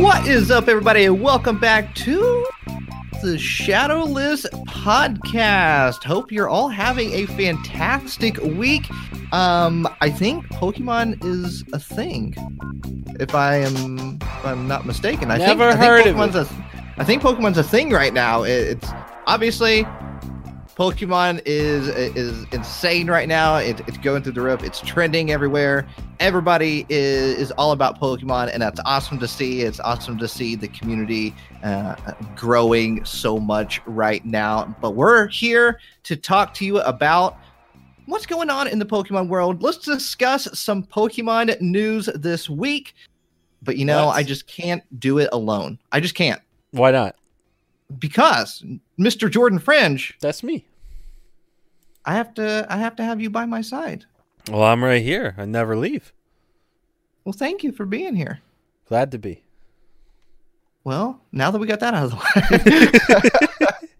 What is up, everybody, welcome back to the Shadowless Podcast. Hope you're all having a fantastic week. Um, I think Pokemon is a thing. If I am, if I'm not mistaken, I Never think, heard I of think Pokemon's a, I think Pokemon's a thing right now. It- It's obviously Pokemon is is insane right now. It, it's going through the roof. It's trending everywhere. Everybody is, is all about Pokemon, and that's awesome to see. It's awesome to see the community uh, growing so much right now. But we're here to talk to you about what's going on in the Pokemon world. Let's discuss some Pokemon news this week. But you know, Let's. I just can't do it alone. I just can't Why not? because Mr. Jordan Fringe, That's me. I have to I have to have you by my side. Well, I'm right here. I never leave. Well, thank you for being here. Glad to be. Well, now that we got that out of the way.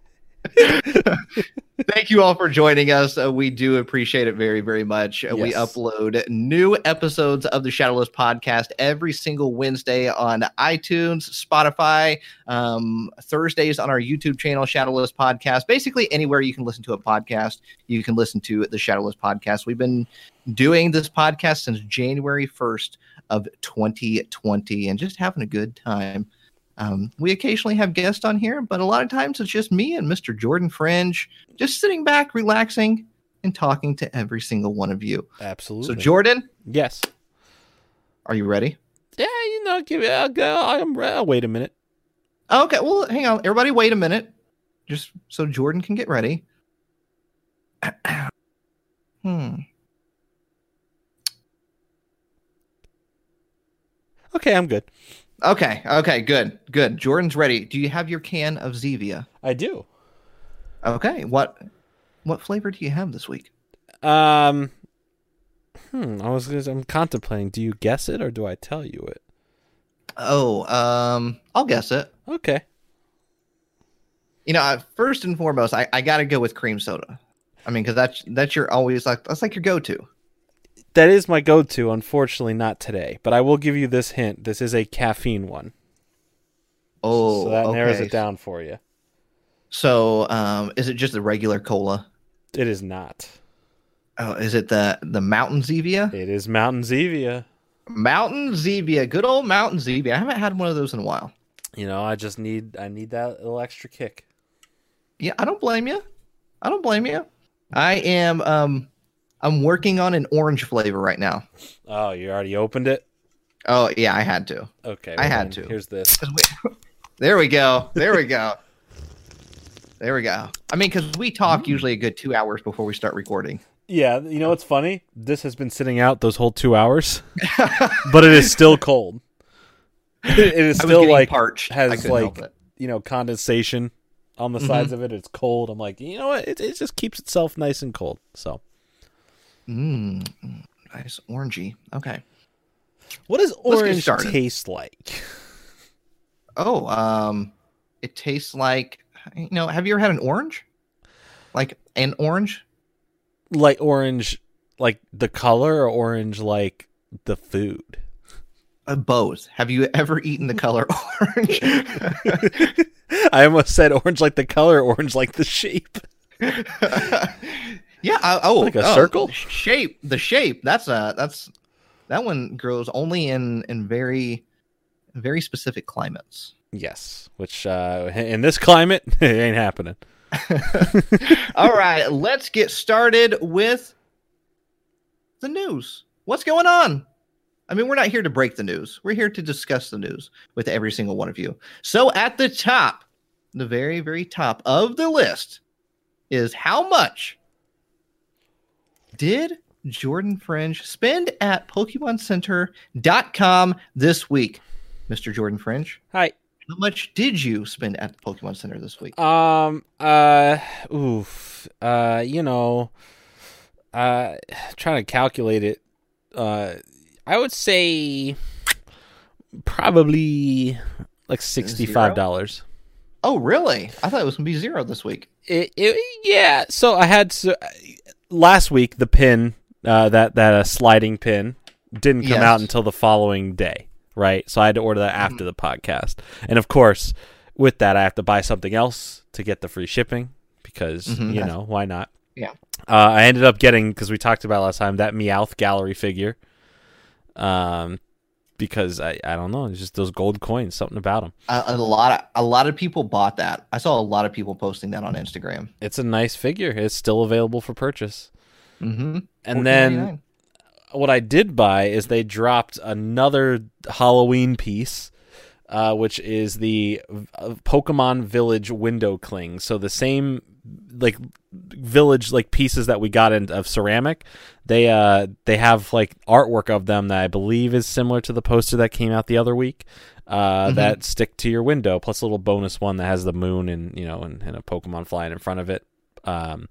Thank you all for joining us. Uh, we do appreciate it very, very much. Uh, We upload new episodes of the Shadowless podcast every single Wednesday on iTunes, Spotify, um, Thursdays on our YouTube channel, Shadowless Podcast. Basically, anywhere you can listen to a podcast, you can listen to the Shadowless podcast. We've been doing this podcast since January 1st of 2020 and just having a good time. Um, we occasionally have guests on here, but a lot of times it's just me and Mr. Jordan Fringe just sitting back, relaxing, and talking to every single one of you. Absolutely. So, Jordan, yes. are you ready? Yeah, you know, give it. I'll go. I'm. I'll wait a minute. Okay, well, hang on. Everybody, wait a minute. Just so Jordan can get ready. hmm. Okay, I'm good. Okay, okay, good, good. Jordan's ready. Do you have your can of Zevia? I do. Okay, what what flavor do you have this week? Um. Hmm. I was. Gonna, I'm contemplating. Do you guess it or do I tell you it? Oh, um, I'll guess it. Okay. You know, first and foremost, I, I got to go with cream soda. I mean, because that's that's your always like that's like your go to. That is my go-to. Unfortunately, not today. But I will give you this hint. This is a caffeine one. Oh, so that narrows it down for you. So, um, is it just a regular cola? It is not. Oh, is it the the Mountain Zevia? It is Mountain Zevia. Mountain Zevia, good old Mountain Zevia. I haven't had one of those in a while. You know, I just need. I need that little extra kick. Yeah, I don't blame you. I don't blame you. I am um, I'm working on an orange flavor right now. Oh, you already opened it. Oh yeah, I had to. Okay, I had to. Here's this. we- there we go. There we go. There we go. I mean, because we talk hmm. usually a good two hours before we start recording. Yeah, you know what's funny? This has been sitting out those whole two hours, but it is still cold. It, is still like parched. Has like you know condensation on the sides mm-hmm. of it. It's cold. I'm like, you know what? It, it just keeps itself nice and cold. So, Mm, nice orangey. Okay. what does orange taste like? Oh, um, it tastes like you know. Have you ever had an orange? Like an orange? Like orange, like the color, or orange like the food? Uh, both. Have you ever eaten the color orange? I almost said orange like the color, orange like the shape. yeah. uh, oh, Like a oh, circle? shape. The shape. That's uh That's that one grows only in in very very specific climates. Yes, which uh, in this climate, it ain't happening. All right, let's get started with the news. What's going on? I mean, we're not here to break the news. We're here to discuss the news with every single one of you. So, at the top, the very, very top of the list is how much did Jordan Fringe spend at PokemonCenter.com this week? Mr. Jordan Fringe, Hi. how much did you spend at the Pokemon Center this week? Um. Uh. Oof. Uh. You know. Uh. Trying to calculate it. Uh. I would say Probably like sixty-five dollars. Oh, really? I thought it was gonna be zero this week. It, it, yeah. So I had so, last week the pin uh, that that uh, sliding pin didn't come Yes. out until the following day, right? So I had to order that after the podcast, and of course, with that I have to buy something else to get the free shipping because Mhm. you know why not? Yeah. Uh, I ended up getting because we talked about last time that Meowth gallery figure. Um, because I I don't know, it's just those gold coins, something about them. A, a lot of a lot of people bought that. I saw a lot of people posting that on Instagram. It's a nice figure. It's still available for purchase. Mm-hmm. And then what I did buy is they dropped another Halloween piece, uh, which is the Pokemon Village window cling. So the same like village like pieces that we got in of ceramic, they uh they have like artwork of them that I believe is similar to the poster that came out the other week. Uh, Mhm. that stick to your window, plus a little bonus one that has the moon and you know and, and a Pokemon flying in front of it. Um,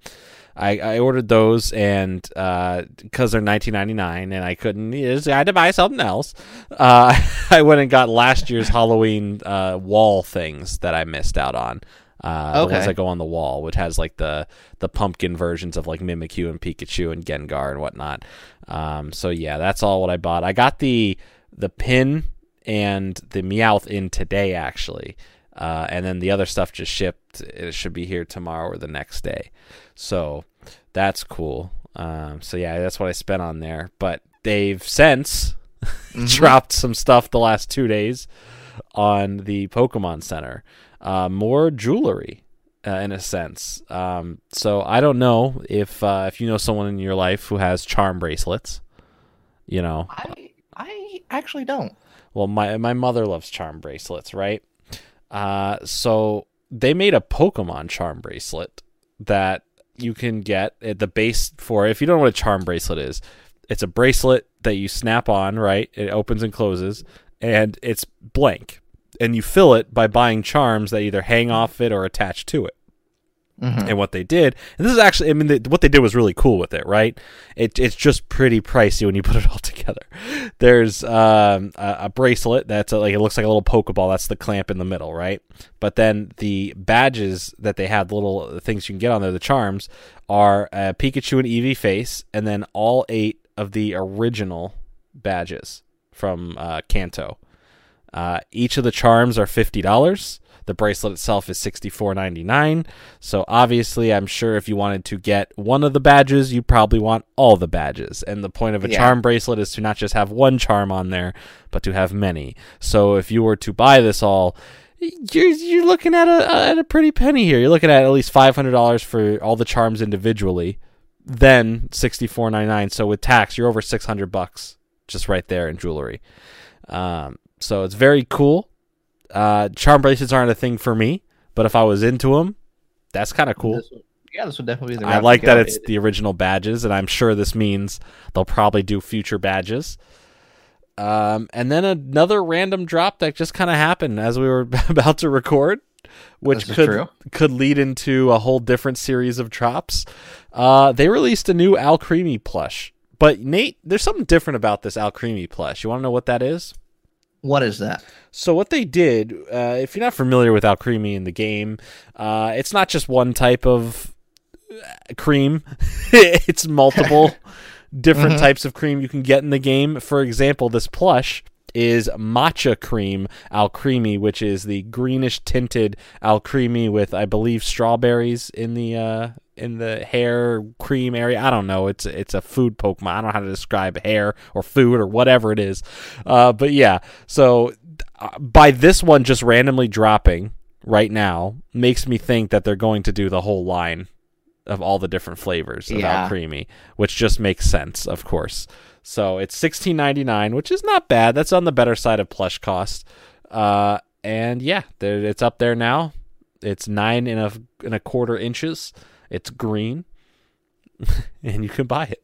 I, I ordered those and because they're 19.99 and I couldn't I had to buy something else. Uh, I went and got last year's Halloween uh, wall things that I missed out on. Uh, The ones that go on the wall, which has like the the pumpkin versions of like Mimikyu and Pikachu and Gengar and whatnot. Um, so yeah, that's all what I bought. I got the the pin and the Meowth in today actually. Uh, and then the other stuff just shipped. It should be here tomorrow or the next day. So that's cool. Um, so yeah, that's what I spent on there. But they've since Mhm. dropped some stuff the last two days on the Pokemon Center. Uh, more jewelry, uh, in a sense. Um, so I don't know if uh, if you know someone in your life who has charm bracelets. You know, I I actually don't. well, my my mother loves charm bracelets, right? Uh, so they made a Pokemon charm bracelet that you can get at the base for. If you don't know what a charm bracelet is, it's a bracelet that you snap on, right? It opens and closes, and it's blank. And you fill it by buying charms that either hang off it or attach to it Mhm. and what they did. And this is actually, I mean, the, what they did was really cool with it, right? It, it's just pretty pricey when you put it all together. There's um, a, a bracelet that's a, like it looks like a little Pokeball. That's the clamp in the middle, right? But then the badges that they had, the little things you can get on there, the charms, are a Pikachu and Eevee face, and then all eight of the original badges from uh, Kanto. Uh, each of the charms are fifty dollars. The bracelet itself is sixty four ninety nine. So obviously, I'm sure if you wanted to get one of the badges, you probably want all the badges. And the point of a Yeah. charm bracelet is to not just have one charm on there, but to have many. So if you were to buy this all, you're you're looking at a at a pretty penny here. You're looking at at least five hundred dollars for all the charms individually, then sixty four ninety nine. So with tax, you're over six hundred bucks just right there in jewelry. Um, so it's very cool. Uh, charm bracelets aren't a thing for me, but if I was into them, that's kind of cool. This would- yeah, this would definitely be the. I like that it's It- the original badges, and I'm sure this means they'll probably do future badges. Um, and then another random drop that just kind of happened as we were about to record, which could true. could lead into a whole different series of drops. Uh, they released a new Alcremie plush, but Nate, there's something different about this Alcremie plush. You want to know what that is? What is that? So what they did, uh, if you're not familiar with Alcremie in the game, uh, it's not just one type of uh, cream; it's multiple different Mhm. types of cream you can get in the game. For example, this plush is matcha cream Alcremie, which is the greenish tinted Alcremie with, I believe, strawberries in the uh, in the hair cream area. I don't know. It's it's a food Pokemon. I don't know how to describe hair or food or whatever it is. Uh, but yeah, so uh, by this one just randomly dropping right now makes me think that they're going to do the whole line of all the different flavors of Yeah. Creamy, which just makes sense, of course. So it's sixteen ninety nine, which is not bad. That's on the better side of plush cost. Uh, and yeah, it's up there now. It's nine and a and a quarter inches. It's green, and you can buy it.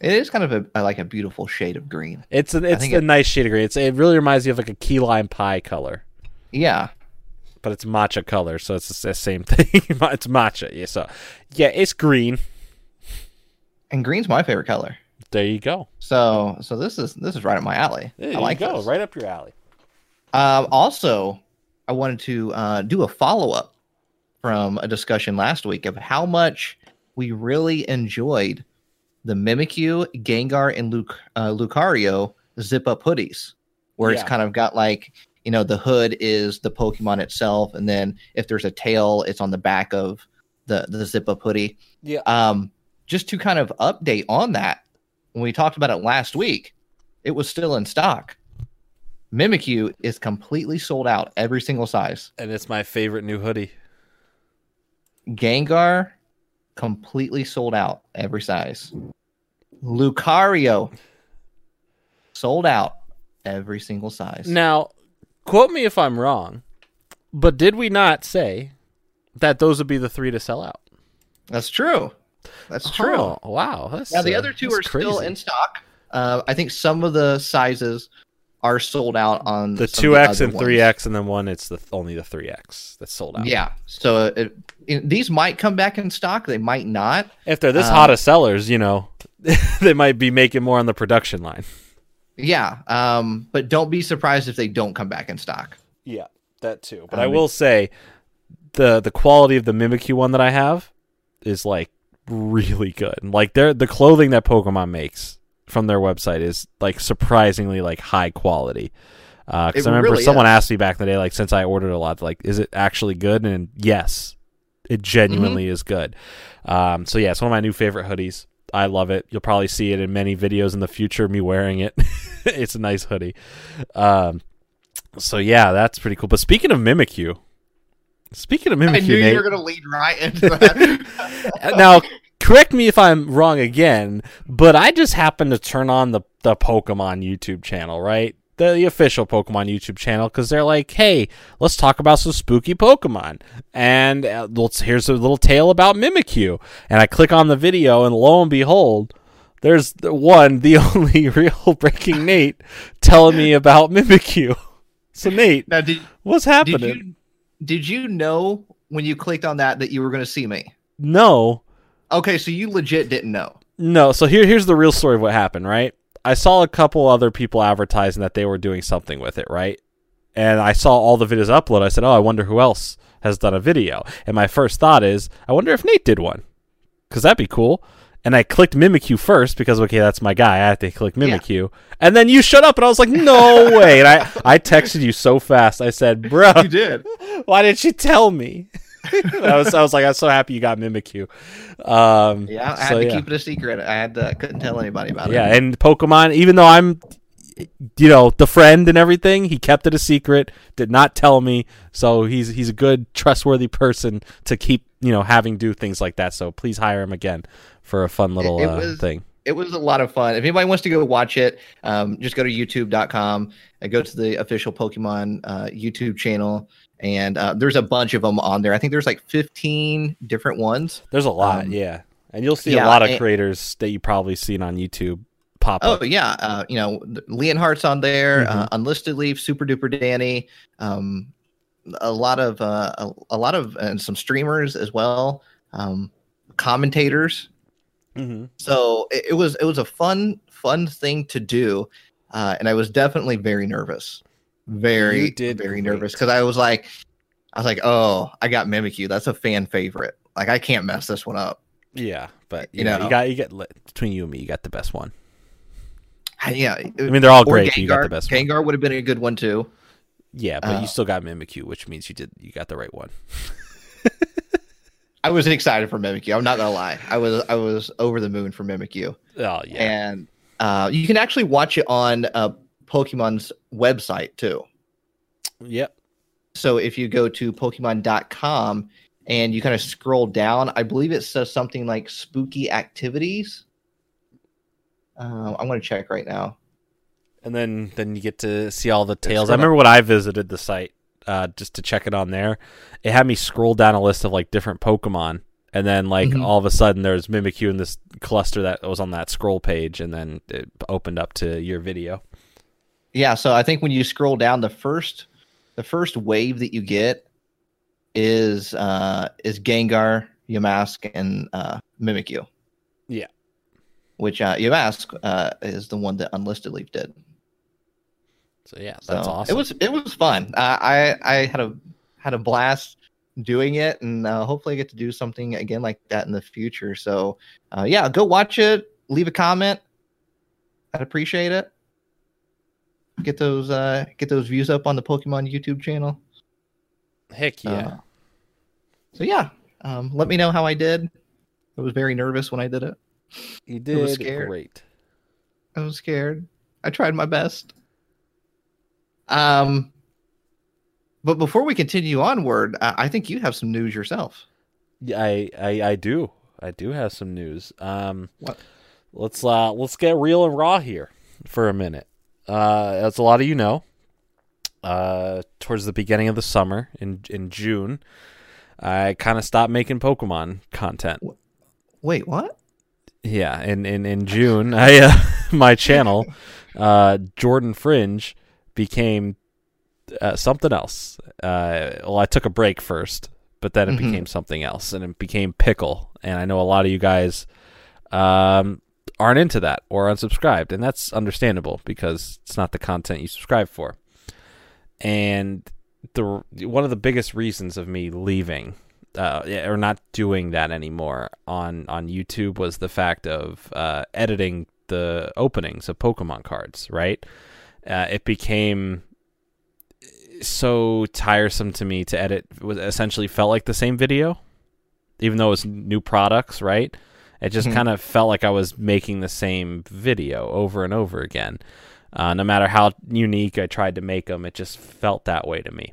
It is kind of a, like a beautiful shade of green. It's a, it's a it- nice shade of green. It's, it really reminds you of like a key lime pie color. Yeah, but it's matcha color, so it's the same thing. it's matcha, yeah. So, yeah, it's green. and green's my favorite color. There you go. So so this is this is right up my alley. There I you like go, this. right up your alley. Um, also, I wanted to uh, do a follow up from a discussion last week of how much we really enjoyed the Mimikyu, Gengar, and Luc- uh, Lucario zip up hoodies, where it's kind of got like you know the hood is the Pokemon itself, and then if there's a tail, it's on the back of the the zip up hoodie. Yeah. Um, just to kind of update on that, when we talked about it last week, it was still in stock. Mimikyu is completely sold out every single size. And it's my favorite new hoodie. Gengar completely sold out every size. Lucario sold out every single size. Now, quote me if I'm wrong, but did we not say that those would be the three to sell out? That's true. That's true. Oh, wow. That's, now the uh, other two that's are still in stock. Uh, I think some of the sizes are sold out on the two X other and ones. three X, and then one it's the only the three X that's sold out. Yeah. So it, it- these might come back in stock. They might not. If they're this Um, hot of sellers, you know, they might be making more on the production line. Yeah. Um, but don't be surprised if they don't come back in stock. Yeah, that too. But Um, I will say, the the quality of the Mimikyu one that I have is like really good. Like their the clothing that Pokemon makes from their website is like surprisingly like high quality. Because It I remember really someone is. asked me back in the day, like since I ordered a lot, like is it actually good? And yes, it genuinely Mm-hmm. is good. Um, so yeah, it's one of my new favorite hoodies. I love it. You'll probably see it in many videos in the future. Me wearing it. it's a nice hoodie. Um, so yeah, that's pretty cool. But speaking of Mimikyu, speaking of I Mimikyu, knew you Nate, were going to lead right into that. now correct me if I'm wrong again, but I just happened to turn on the the Pokemon YouTube channel, right? The, the official Pokemon YouTube channel because they're like, hey, let's talk about some spooky Pokemon, and uh, let's here's a little tale about Mimikyu, and I click on the video, and lo and behold. There's the one, the only real breaking Nate telling me about Mimikyu. So Nate, now, did, what's did happening? you did you know when you clicked on that that you were going to see me? No, Okay, so you legit didn't know. No, so here here's the real story of what happened, right? I saw a couple other people advertising that they were doing something with it, right? And I saw all the videos upload. I said, "Oh, I wonder who else has done a video." And my first thought is, I wonder if Nate did one. Cuz that'd be cool. And I clicked Mimikyu first because okay, that's my guy. I have to click Yeah. Mimikyu. And then you shut up and I was like, "No way." And I I texted you so fast. I said, "Bro, You did. why didn't you tell me?" I was I was like, "I'm so happy you got Mimikyu." Um Yeah, I had so, to yeah. keep it a secret. I had to, couldn't tell anybody about it. Yeah, and Pokemon, even though I'm, you know, the friend and everything, he kept it a secret. Did not tell me. So he's he's a good, trustworthy person to keep, you know, having do things like that. So please hire him again for a fun little it uh, was- thing. it was a lot of fun. If anybody wants to go watch it, um, just go to youtube.com and go to the official Pokemon uh, YouTube channel. And uh, there's a bunch of them on there. I think there's like 15 different ones. There's a lot, um, yeah, and you'll see yeah, a lot of and- creators that you probably seen on YouTube pop Oh up. yeah, uh, you know Leonhart's on there, Mm-hmm. uh, Unlisted Leaf, Super Duper Danny, um, a lot of uh, a, a lot of and some streamers as well, um, commentators. Mm-hmm. So it, it was it was a fun fun thing to do, uh, and I was definitely very nervous, very did very great. nervous because I was like, I was like, oh, I got Mimikyu. That's a fan favorite. Like I can't mess this one up. Yeah, but you, You know, know. you got you get between you and me, you got the best one. Yeah, I mean, they're all great. Gengar. you got the best one. Gengar would have been a good one too. Yeah, but uh, you still got Mimikyu, which means you did you got the right one. I was excited for Mimikyu. I'm not gonna lie. I was I was over the moon for Mimikyu, Oh yeah, and uh, you can actually watch it on uh, Pokemon's website too. yep. So if you go to Pokemon.com and you kind of scroll down, I believe it says something like spooky activities. Uh, I'm going to check right now. and then then you get to see all the Yeah, tales. I remember when I visited the site uh, just to check it on there. It had me scroll down a list of like different Pokemon, and then like Mhm. all of a sudden there's Mimikyu in this cluster that was on that scroll page, and then it opened up to your video. Yeah, so I think when you scroll down, the first the first wave that you get is uh, is Gengar, Yamask, and uh, Mimikyu. Yeah. which uh, Yamask uh, is the one that Unlisted Leaf did. So yeah, that's So awesome. It was it was fun. Uh, I I had a had a blast doing it, and uh, hopefully I get to do something again like that in the future. So uh, yeah, go watch it. Leave a comment. I'd appreciate it. Get those uh get those views up on the Pokemon YouTube channel. Heck yeah. Uh, so yeah, um, let me know how I did. I was very nervous when I did it. you was did scared. great. I was scared. I tried my best. Um, but before we continue onward, I think you have some news yourself. Yeah, I, I I do. I do have some news. Um What? let's uh let's get real and raw here for a minute. Uh as a lot of you know, uh towards the beginning of the summer in in June, I kind of stopped making Pokemon content. Wait, what? Yeah, in in in June, I uh, my channel, uh, Jordan Fringe, became uh, something else. Uh, well, I took a break first, but then it Mhm. became something else, and it became Pickle. And I know a lot of you guys um, aren't into that or unsubscribed, and that's understandable because it's not the content you subscribe for. And the one of the biggest reasons of me leaving uh, or not doing that anymore on on YouTube was the fact of uh, editing the openings of Pokemon cards. Right, uh, it became so tiresome to me to edit. It was essentially felt like the same video, even though it was new products. Right, it just Mhm. kind of felt like I was making the same video over and over again. Uh, no matter how unique I tried to make them, it just felt that way to me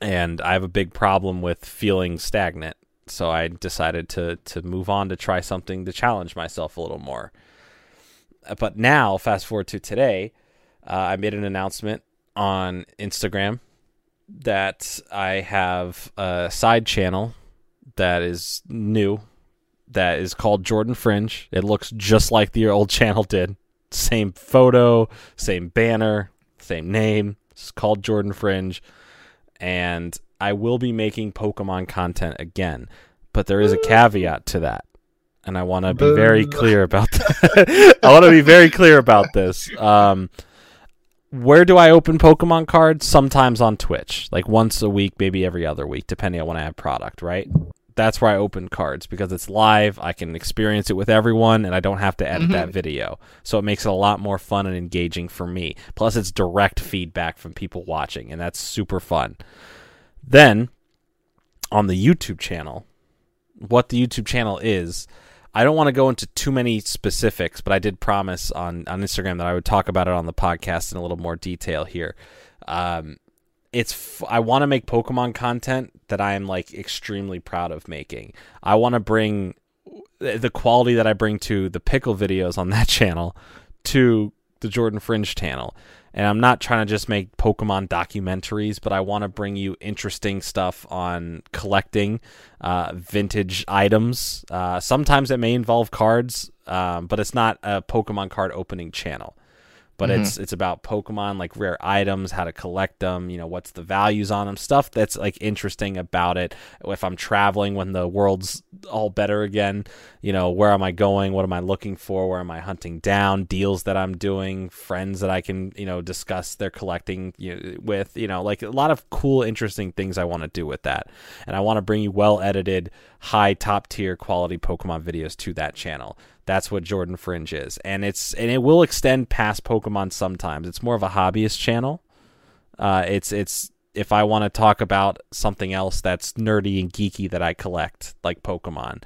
and I have a big problem with feeling stagnant. So I decided to to move on to try something to challenge myself a little more. Uh, But now, fast forward to today, uh, I made an announcement on Instagram that I have a side channel that is new that is called Jordan Fringe. It looks just like the old channel did. Same photo, same banner, same name. It's called Jordan Fringe and I will be making Pokemon content again. But there is a caveat to that. And I want to be very clear about that. I want to be very clear about this. Um, where do I open Pokemon cards? Sometimes on Twitch, like once a week, maybe every other week, depending on when I have product, right? That's where I open cards because it's live. I can experience it with everyone and I don't have to edit Mhm. that video. So it makes it a lot more fun and engaging for me. Plus, it's direct feedback from people watching, and that's super fun. Then, on the YouTube channel, what the YouTube channel is, I don't want to go into too many specifics, but I did promise on, on Instagram that I would talk about it on the podcast in a little more detail here. Um, it's f- I want to make Pokemon content that I am like extremely proud of making. I want to bring the quality that I bring to the pickle videos on that channel to the Jordan Fringe channel. And I'm not trying to just make Pokemon documentaries, but I want to bring you interesting stuff on collecting uh, vintage items. Uh, sometimes it may involve cards, um, but it's not a Pokemon card opening channel. But Mhm. it's it's about Pokemon like rare items, how to collect them, you know, what's the values on them, stuff that's like interesting about it. If I'm traveling when the world's all better again, you know, where am I going? What am I looking for? Where am I hunting down? Deals that I'm doing, friends that I can, you know, discuss their collecting you know, with, you know, like a lot of cool, interesting things I want to do with that. And I want to bring you well edited, high top tier quality Pokemon videos to that channel. That's what Jordan Fringe is. And it's and it will extend past Pokemon sometimes. It's more of a hobbyist channel. Uh, it's it's if I want to talk about something else that's nerdy and geeky that I collect, like Pokemon.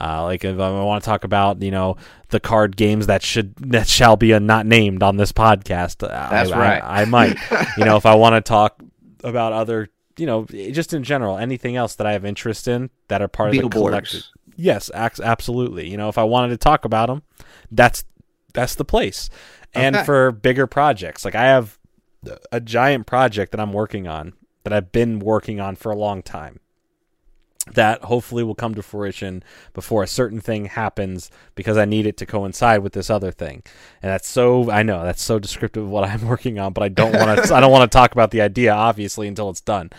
Uh, like if I want to talk about you know the card games that should that shall be uh, not named on this podcast, uh, That's I, right. I, I might. you know if I want to talk about other you know just in general anything else that I have interest in that are part of the collective. Yes, absolutely. You know, if I wanted to talk about them, that's that's the place. And for bigger projects, like I have a giant project that I'm working on that I've been working on for a long time. That hopefully will come to fruition before a certain thing happens because I need it to coincide with this other thing. And that's so I know that's so descriptive of what I'm working on, but I don't want to I don't want to talk about the idea obviously until it's done.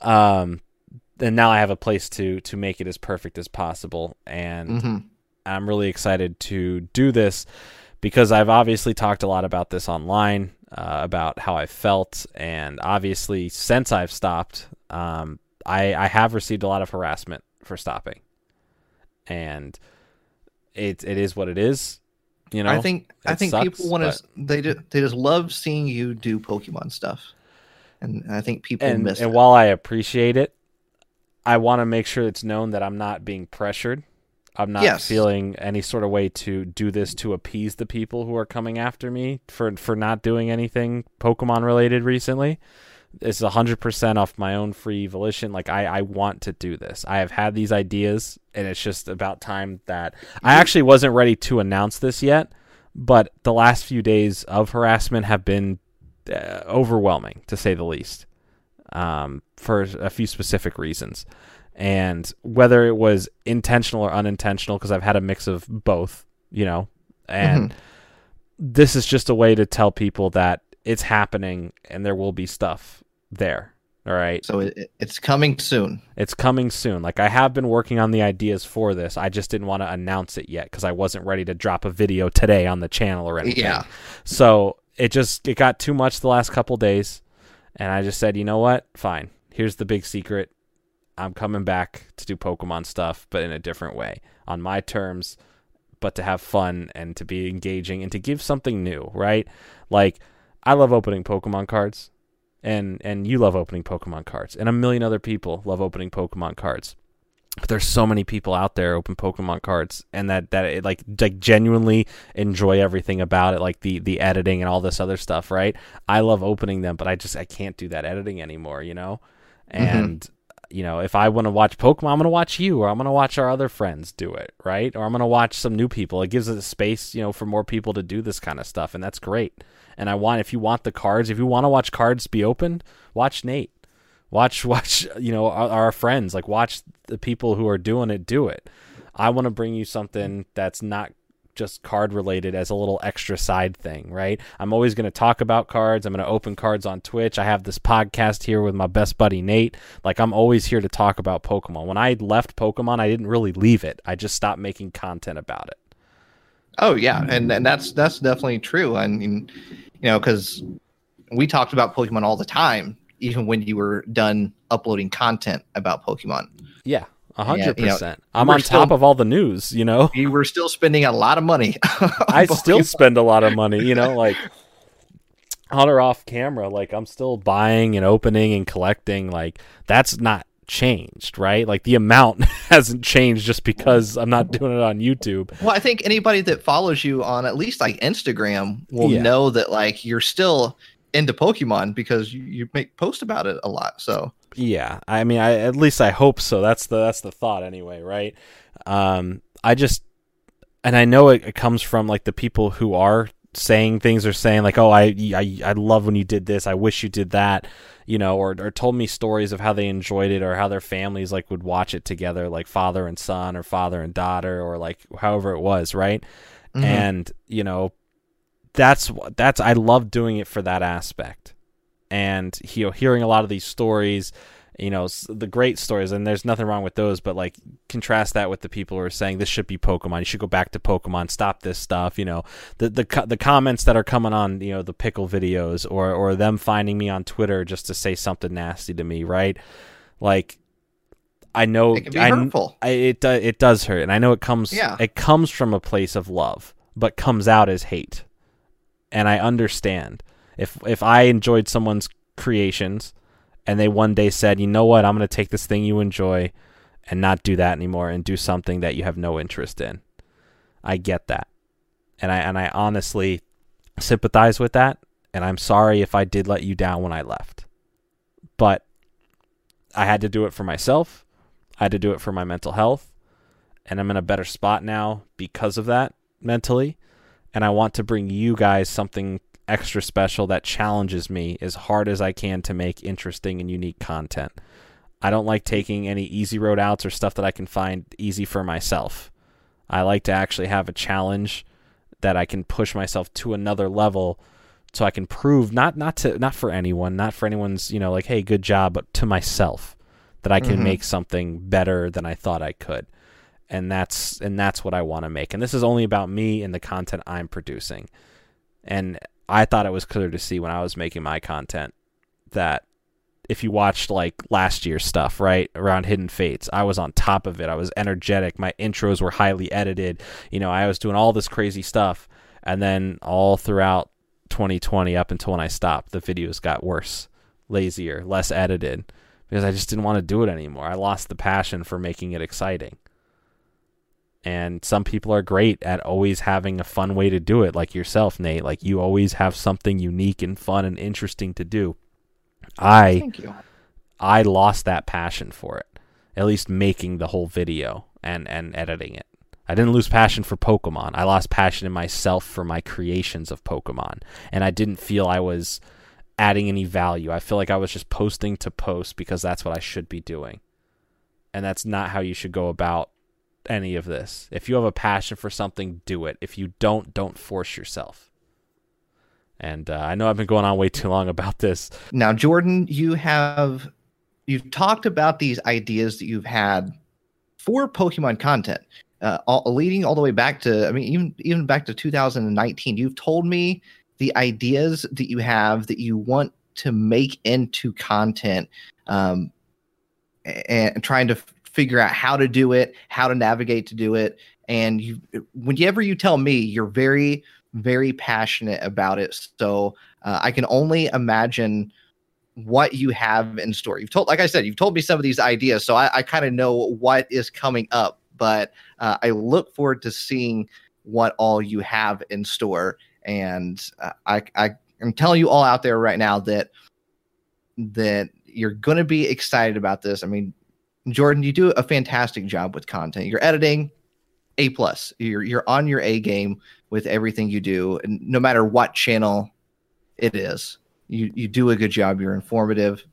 Um and now I have a place to to make it as perfect as possible and Mhm. I'm really excited to do this because I've obviously talked a lot about this online, uh, about how I felt, and obviously since I've stopped, um, I, I have received a lot of harassment for stopping, and it it is what it is. You know, I think I think sucks, people want but- to they ju- they just love seeing you do Pokemon stuff, and I think people and miss and it. while I appreciate it, I want to make sure it's known that I'm not being pressured. I'm not Yes. feeling any sort of way to do this to appease the people who are coming after me for for not doing anything Pokemon related recently. It's 100% off my own free volition. Like I, I want to do this. I have had these ideas, and it's just about time that I actually wasn't ready to announce this yet. But the last few days of harassment have been uh, overwhelming, to say the least um, for a few specific reasons. And whether it was intentional or unintentional, because I've had a mix of both, you know, and this is just a way to tell people that it's happening and there will be stuff there. All right. So it, it's coming soon. It's coming soon. Like I have been working on the ideas for this. I just didn't want to announce it yet because I wasn't ready to drop a video today on the channel or anything. Yeah. So it just it got too much the last couple days, and I just said, you know what? Fine. Here's the big secret. I'm coming back to do Pokemon stuff, but in a different way, on my terms, but to have fun and to be engaging and to give something new, right? Like I love opening Pokemon cards, and and you love opening Pokemon cards, and a million other people love opening Pokemon cards. But there's so many people out there open Pokemon cards, and that that it, like like genuinely enjoy everything about it, like the the editing and all this other stuff, right? I love opening them, but I just I can't do that editing anymore, you know. Mm-hmm. And you know, if I want to watch Pokemon, I'm going to watch you, or I'm going to watch our other friends do it, right? Or I'm going to watch some new people. It gives us a space, you know, for more people to do this kind of stuff, and that's great. And I want, if you want the cards, if you want to watch cards be opened, watch Nate, watch, watch, you know, our, our friends, like watch the people who are doing it do it. I want to bring you something that's not just card related as a little extra side thing, right? I'm always going to talk about cards. I'm going to open cards on Twitch. I have this podcast here with my best buddy Nate. Like I'm always here to talk about Pokemon. When I left Pokemon, I didn't really leave it. I just stopped making content about it. Oh yeah, and and that's that's definitely true. I mean, you know, because we talked about Pokemon all the time, even when you were done uploading content about Pokemon. Yeah, a hundred you know, percent. I'm on top of all the news, you know. You were still spending a lot of money. on I still spend a lot of money, you know, like on or off camera. Like I'm still buying and opening and collecting. Like that's not changed, right? Like the amount hasn't changed just because I'm not doing it on YouTube. Well, I think anybody that follows you on at least like Instagram will Yeah. know that like you're still into Pokemon because you, you make post about it a lot. So Yeah, I mean, I at least I hope so. That's the that's the thought anyway, right? Um, I just and I know it, it comes from like the people who are saying things or saying like, "Oh, I, I I love when you did this. I wish you did that," you know, or or told me stories of how they enjoyed it or how their families like would watch it together, like father and son or father and daughter or like however it was, right? Mhm. And you know, that's that's I love doing it for that aspect, and you know, hearing a lot of these stories you know the great stories and there's nothing wrong with those but like contrast that with the people who are saying this should be pokemon. You should go back to pokemon. Stop this stuff you know. The the the comments that are coming on you know the pickle videos or or them finding me on twitter just to say something nasty to me right? Like i know it can be I, hurtful. I, it it does hurt and i know it comes Yeah. it comes from a place of love but comes out as hate and i understand if if i enjoyed someone's creations and they one day said, "You know what? I'm going to take this thing you enjoy and not do that anymore and do something that you have no interest in." I get that. And I and I honestly sympathize with that, and I'm sorry if I did let you down when I left. But I had to do it for myself. I had to do it for my mental health, and I'm in a better spot now because of that mentally. And I want to bring you guys something extra special that challenges me as hard as I can to make interesting and unique content. I don't like taking any easy road outs or stuff that I can find easy for myself. I like to actually have a challenge that I can push myself to another level so I can prove not not to not for anyone, not for anyone's, you know, like hey, good job, but to myself that I can Mhm. make something better than I thought I could. And that's and that's what I want to make. And this is only about me and the content I'm producing. And I thought it was clear to see when I was making my content that if you watched like last year's stuff, right, around Hidden Fates, I was on top of it. I was energetic. My intros were highly edited. You know, I was doing all this crazy stuff. And then all throughout 2020 up until when I stopped, the videos got worse, lazier, less edited because I just didn't want to do it anymore. I lost the passion for making it exciting. And some people are great at always having a fun way to do it, like yourself, Nate. Like you always have something unique and fun and interesting to do. I Thank you. I lost that passion for it. At least making the whole video and and editing it. I didn't lose passion for Pokemon. I lost passion in myself for my creations of Pokemon. And I didn't feel I was adding any value. I feel like I was just posting to post because that's what I should be doing. And that's not how you should go about any of this. If you have a passion for something, do it. If you don't, don't force yourself. And uh, I know I've been going on way too long about this. Now, Jordan, you have you've talked about these ideas that you've had for Pokemon content, uh, all, leading all the way back to I mean even even back to 2019. You've told me the ideas that you have that you want to make into content, um, and trying to figure out how to do it, how to navigate to do it. And you, whenever you tell me, you're very very passionate about it. So uh, I can only imagine what you have in store. You've told, like I said, you've told me some of these ideas, so I, I kind of know what is coming up. But uh, I look forward to seeing what all you have in store. And uh, I, I, I'm telling you all out there right now that that you're going to be excited about this. I mean, Jordan, you do a fantastic job with content. You're editing, a plus. You're you're on your A game with everything you do, and no matter what channel it is, you you do a good job. You're informative,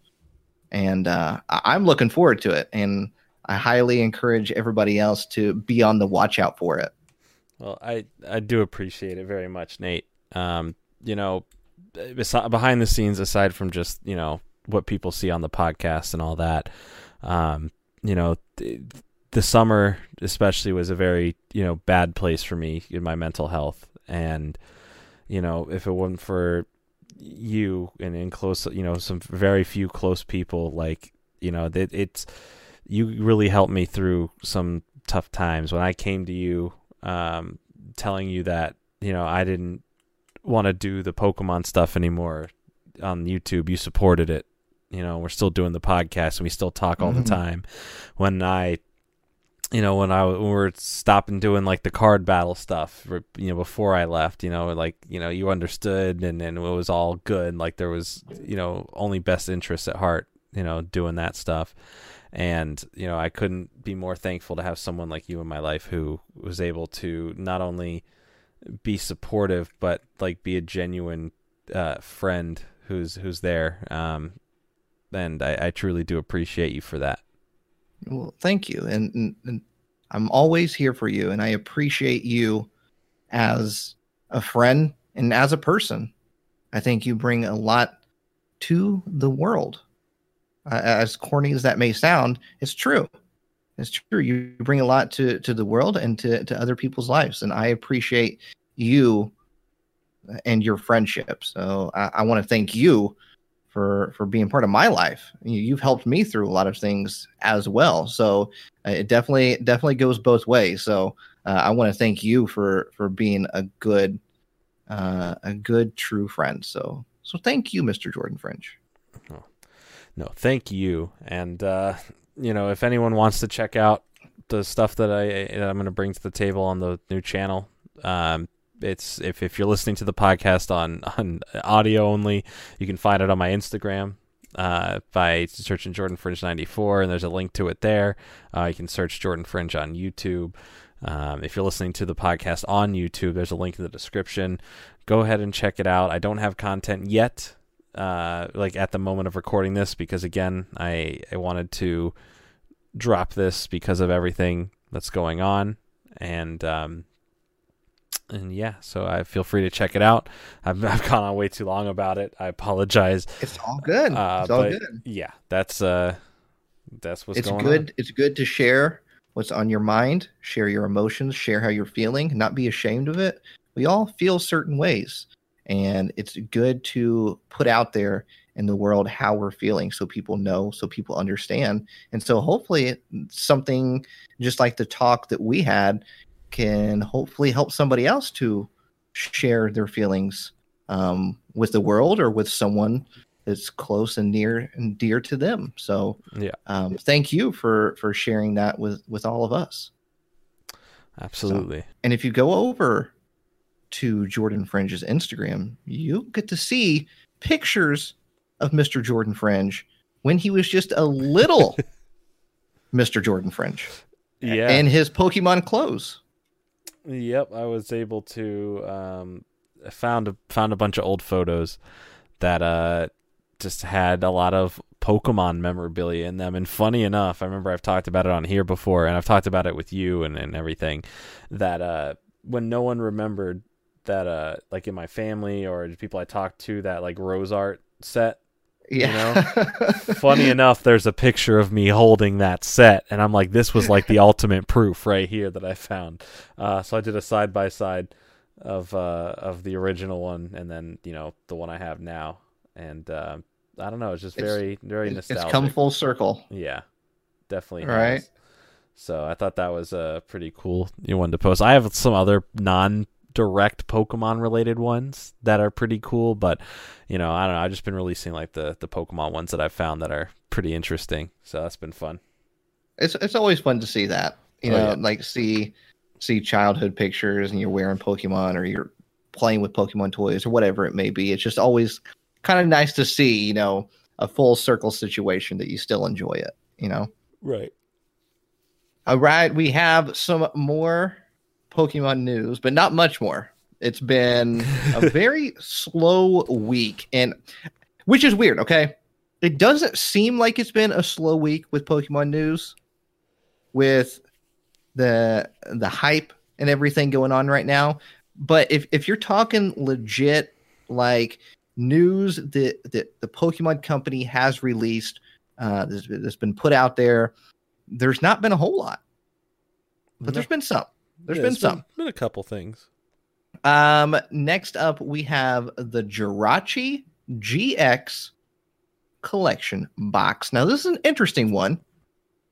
and uh, I'm looking forward to it. And I highly encourage everybody else to be on the watch out for it. Well, I I do appreciate it very much, Nate. Um, you know, behind the scenes, aside from just you know what people see on the podcast and all that, um, you know, the summer especially was a very you know bad place for me in my mental health. And you know if it wasn't for you and in close you know some very few close people like you know that it's you really helped me through some tough times. When i came to you um, telling you that you know i didn't want to do the pokemon stuff anymore on youtube you supported it you know we're still doing the podcast and we still talk all mm-hmm. the time when i you know when I when we were stopping doing like the card battle stuff, you know, before I left, you know, like you know, you understood and and it was all good. Like there was, you know, only best interests at heart, you know, doing that stuff. And you know, I couldn't be more thankful to have someone like you in my life who was able to not only be supportive but like be a genuine uh, friend who's who's there. Um, and I, I truly do appreciate you for that. Well, thank you. And, and, and, I'm always here for you. And I appreciate you as a friend and as a person. I think you bring a lot to the world. Uh, as corny as that may sound, it's true. It's true. You bring a lot to, to the world and to, to other people's lives. And I appreciate you and your friendship. So I, I want to thank you for for being part of my life. You've helped me through a lot of things as well. So uh, it definitely definitely goes both ways. So uh, I want to thank you for for being a good uh, a good true friend. So so thank you, Mr. Jordan Fringe. Oh, no, thank you. And uh, you know, if anyone wants to check out the stuff that I that I'm going to bring to the table on the new channel, um, it's if, if you're listening to the podcast on on audio only, you can find it on my Instagram uh, by searching Jordan Fringe 94, and there's a link to it there. Uh, you can search Jordan Fringe on YouTube. Um, if you're listening to the podcast on YouTube, there's a link in the description. Go ahead and check it out. I don't have content yet, uh, like at the moment of recording this, because again, I I wanted to drop this because of everything that's going on, and um, and yeah, so I feel free to check it out. I've, I've gone on way too long about it. I apologize. It's all good. Uh, it's all good. Yeah, that's uh, that's what's it's going good. on. It's good to share what's on your mind, share your emotions, share how you're feeling, not be ashamed of it. We all feel certain ways, and it's good to put out there in the world how we're feeling so people know, so people understand. And so hopefully something just like the talk that we had can hopefully help somebody else to share their feelings um, with the world or with someone that's close and near and dear to them. So Yeah. um, thank you for for sharing that with with all of us. Absolutely. And if you go over to Jordan Fringe's Instagram, you get to see pictures of Mr. Jordan Fringe when he was just a little Mr. Jordan Fringe yeah. in his Pokemon clothes. Yep, I was able to um found a found a bunch of old photos that uh just had a lot of Pokemon memorabilia in them. And funny enough, I remember I've talked about it on here before and I've talked about it with you and, and everything, that uh when no one remembered that uh like in my family or people I talked to that like rose art set Yeah. funny enough, there's a picture of me holding that set, and I'm like, this was like the ultimate proof right here that I found. Uh, so I did a side by side of uh, of the original one, and then you know the one I have now, and uh, I don't know, it's just very It's- very very it's come full circle. yeah, definitely. Right. has. So I thought that was a pretty cool one to post. I have some other non direct Pokemon related ones that are pretty cool, but you know, I don't know. I've just been releasing like the the Pokemon ones that I've found that are pretty interesting. So that's been fun. It's it's always fun to see that. You Oh, know, yeah. like see see childhood pictures and you're wearing Pokemon or you're playing with Pokemon toys or whatever it may be. It's just always kind of nice to see, you know, a full circle situation that you still enjoy it, you know. Right. All right, we have some more Pokemon news, but not much more. It's been a very slow week, and which is weird. Okay, it doesn't seem like it's been a slow week with Pokemon news, with the the hype and everything going on right now. But if if you're talking legit, like news that that the Pokemon Company has released, uh, that's, that's been put out there, there's not been a whole lot, but there's been some. There's been some. Been a couple things. Um, next up, we have the Jirachi GX collection box. Now, this is an interesting one.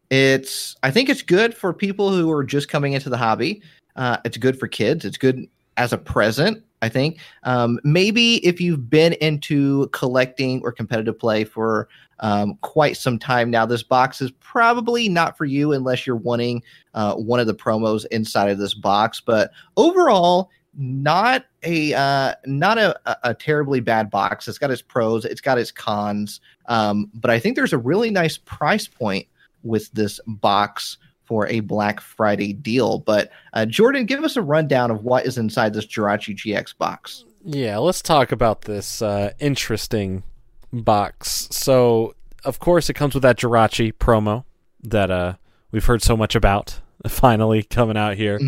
It's, I think it's good for people who are just coming into the hobby. Uh, it's good for kids. It's good as a present. I think um, maybe if you've been into collecting or competitive play for um, quite some time now, this box is probably not for you unless you're wanting uh, one of the promos inside of this box. But overall, not a uh, not a, a- terribly bad box. It's got its pros, it's got its cons, um, but I think there's a really nice price point with this box for a Black Friday deal. But uh, Jordan, give us a rundown of what is inside this Jirachi GX box. Yeah, let's talk about this uh, interesting box. So, of course, it comes with that Jirachi promo that uh, we've heard so much about. Finally coming out here,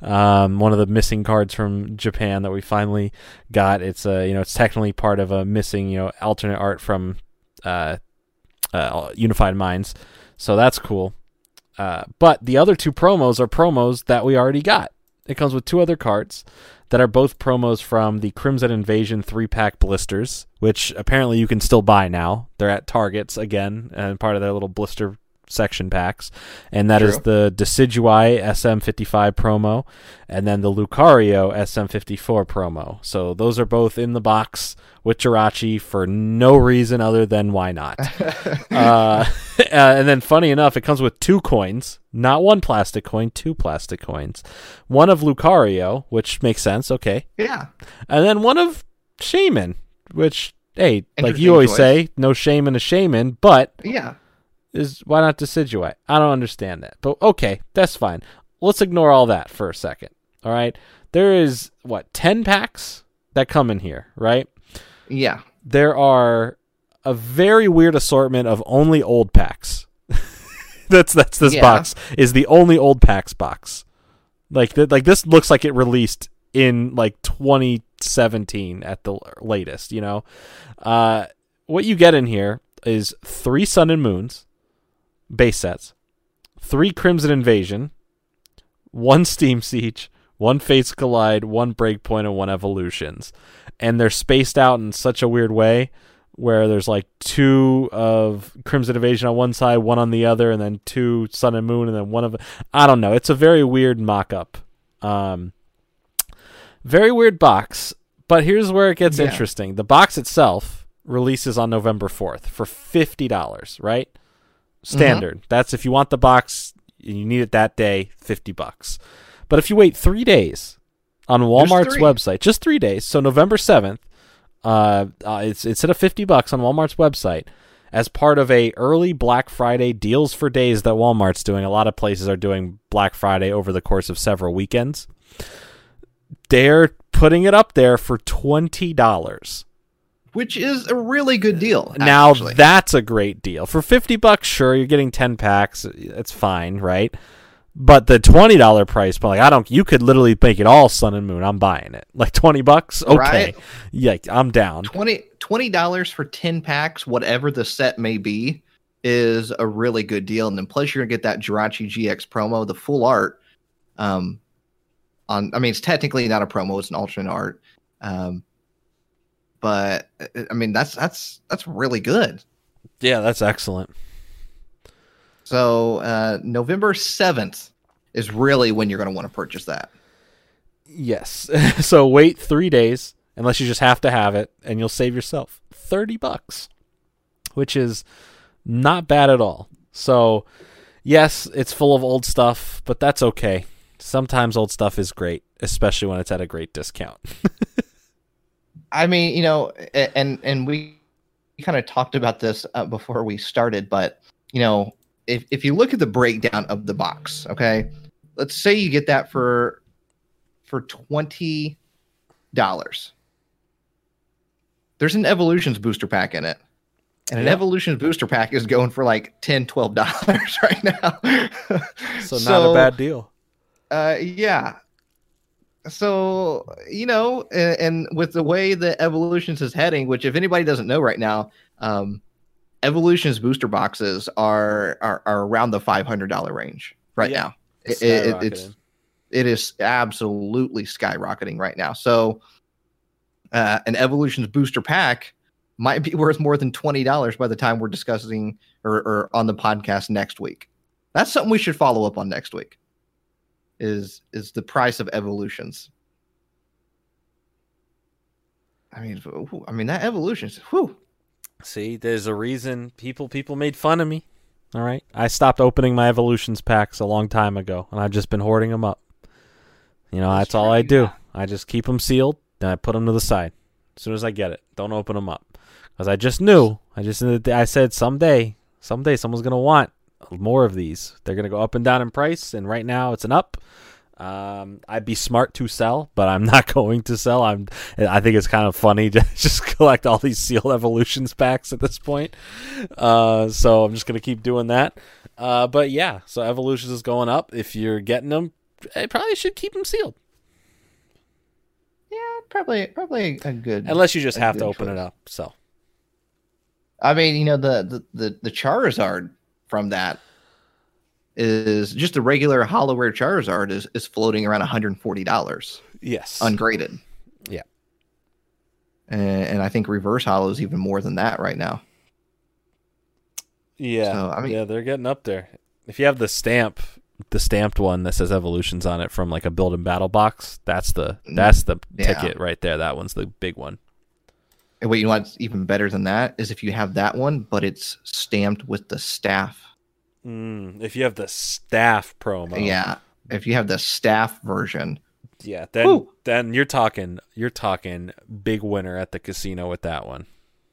um, one of the missing cards from Japan that we finally got. It's uh, you know, it's technically part of a missing you know alternate art from uh, uh, Unified Minds, so that's cool. Uh, but the other two promos are promos that we already got. It comes with two other cards that are both promos from the Crimson Invasion three pack blisters, which apparently you can still buy now. They're at Targets again and part of their little blister section packs. And that is True. the Decidueye SM55 promo and then the Lucario SM54 promo. So those are both in the box with Jirachi for no reason other than why not. uh, and then, funny enough, it comes with two coins, not one plastic coin, two plastic coins. One of Lucario, which makes sense, okay, yeah, and then one of Shaymin, which hey, like you always choice. say, no shame in a Shaymin, but yeah, is why not Decidueye? I don't understand that, but okay, that's fine. Let's ignore all that for a second. All right, there is what ten packs that come in here, right? yeah. there are a very weird assortment of only old packs. that's that's this Yeah. box is the only old packs box. Like th- like this looks like it released in like 2017 at the latest, you know. Uh what you get in here is 3 Sun and Moons base sets, 3 Crimson Invasion one Steam Siege, one Fates Collide, one Breakpoint, and one Evolutions. And they're spaced out in such a weird way where there's like two of Crimson Invasion on one side, one on the other, and then two Sun and Moon, and then one of I don't know. It's a very weird mock-up. Um, very weird box. But here's where it gets Yeah. interesting. The box itself releases on November 4th for $50, right? Standard. That's if you want the box, and you need it that day, 50 bucks. But if you wait 3 days on Walmart's website, just 3 days, so November 7th, uh, uh it's instead of 50 bucks on Walmart's website as part of a early Black Friday deals for days that Walmart's doing. A lot of places are doing Black Friday over the course of several weekends. They're putting it up there for twenty dollars. Which is a really good deal. Now that's a great deal. For fifty bucks, sure, you're getting ten packs. It's fine, right? But the twenty dollar price, but like I don't, you could literally make it all Sun and Moon. I'm buying it. Like twenty bucks, okay, Right. yeah, I'm down. 20 dollars for 10 packs whatever the set may be is a really good deal and then plus you're gonna get that Jirachi GX promo the full art um on I mean it's technically not a promo it's an alternate art um but uh, I mean that's that's that's really good Yeah, that's excellent. so uh November 7th is really when you're gonna want to purchase that Yes. so wait three days, unless you just have to have it, and you'll save yourself thirty bucks, which is not bad at all. So, yes, it's full of old stuff, but that's okay. Sometimes old stuff is great, especially when it's at a great discount. I mean, you know, and and we kind of talked about this uh, before we started, but you know, if if you look at the breakdown of the box, okay, let's say you get that for for twenty dollars. There's an Evolutions booster pack in it. And an Yeah. Evolutions booster pack is going for like 10 $12 right now. So, not a bad deal. uh, yeah. So you know, and, and with the way that Evolutions is heading, which if anybody doesn't know right now, um, Evolutions booster boxes are are, are around the five hundred dollar range right Yeah. now. It- it- it- it's it is absolutely skyrocketing right now. So, uh, an Evolutions booster pack might be worth more than twenty dollars by the time we're discussing or, or on the podcast next week. That's something we should follow up on next week. Is is the price of Evolutions? I mean, I mean that Evolutions. Whew. See, there's a reason people people made fun of me. All right, I stopped opening my evolutions packs a long time ago, and I've just been hoarding them up. You know, that's, That's all I do. I just keep them sealed, then I put them to the side as soon as I get it. Don't open them up because I just knew. I just I said someday, someday someone's gonna want more of these. They're gonna go up and down in price, and right now it's an up. Um, I'd be smart to sell, but I'm not going to sell. I'm. I think it's kind of funny to just collect all these sealed evolutions packs at this point. Uh, so I'm just gonna keep doing that. Uh, but yeah, so evolutions is going up. If you're getting them, I probably should keep them sealed, Yeah, probably probably a good. unless you just have to open it up. So I mean, you know, the the the, the Charizard from that is just a regular holo rare Charizard is is floating around $140 yes, ungraded. Yeah. And, and I think reverse hollow is even more than that right now. yeah, So, I mean- yeah, they're getting up there. If you have the stamp, the stamped one that says evolutions on it from like a build and battle box, that's the that's the Yeah. ticket right there. That one's the big one. And what you know what's even better than that is if you have that one, but it's stamped with the staff. Mm, if you have the staff promo, Yeah. If you have the staff version, yeah, then Woo. then you're talking you're talking big winner at the casino with that one.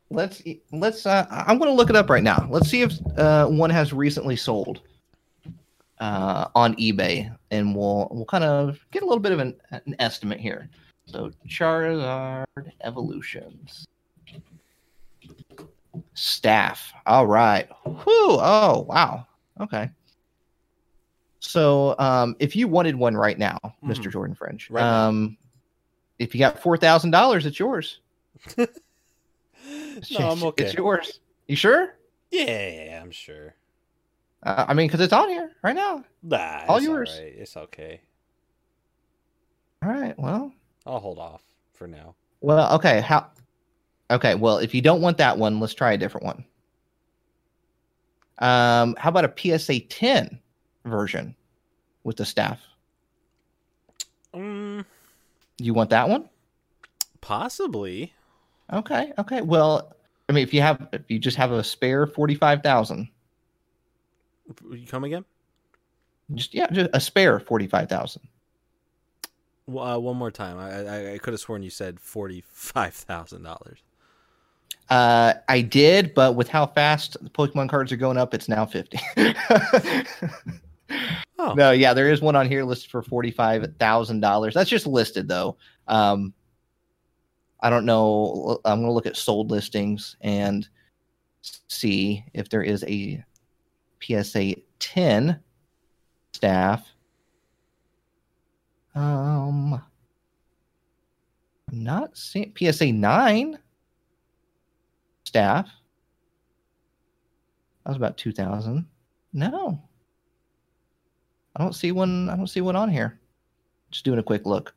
let's let's uh i'm going to look it up right now let's see if uh one has recently sold uh on ebay and we'll we'll kind of get a little bit of an, an estimate here so charizard evolutions staff all right Whew. oh wow okay so um if you wanted one right now mr Mhm. jordan fringe Right um if you got four thousand dollars it's yours No, I'm okay. It's yours. You sure? Yeah, I'm sure. Uh, I mean, because it's on here right now. Nah, All yours. alright. It's okay. All right. Well, I'll hold off for now. well, okay. How? Okay. Well, if you don't want that one, let's try a different one. Um, how about a PSA 10 version with the staff? Mm, You want that one? possibly. Okay. Okay. Well, I mean, if you have, if you just have a spare forty-five thousand, You come again? just yeah, just a spare forty-five thousand. Well, Uh, one more time. I I, I could have sworn you said forty five thousand dollars. Uh, I did, but with how fast the Pokemon cards are going up, it's now fifty. Oh, No, yeah, there is one on here listed for forty-five thousand dollars. That's just listed though. Um, I don't know. I'm gonna look at sold listings and see if there is a PSA ten staff. Um, I'm not seeing PSA nine staff. That was about two thousand. No, I don't see one. I don't see one on here. Just doing a quick look.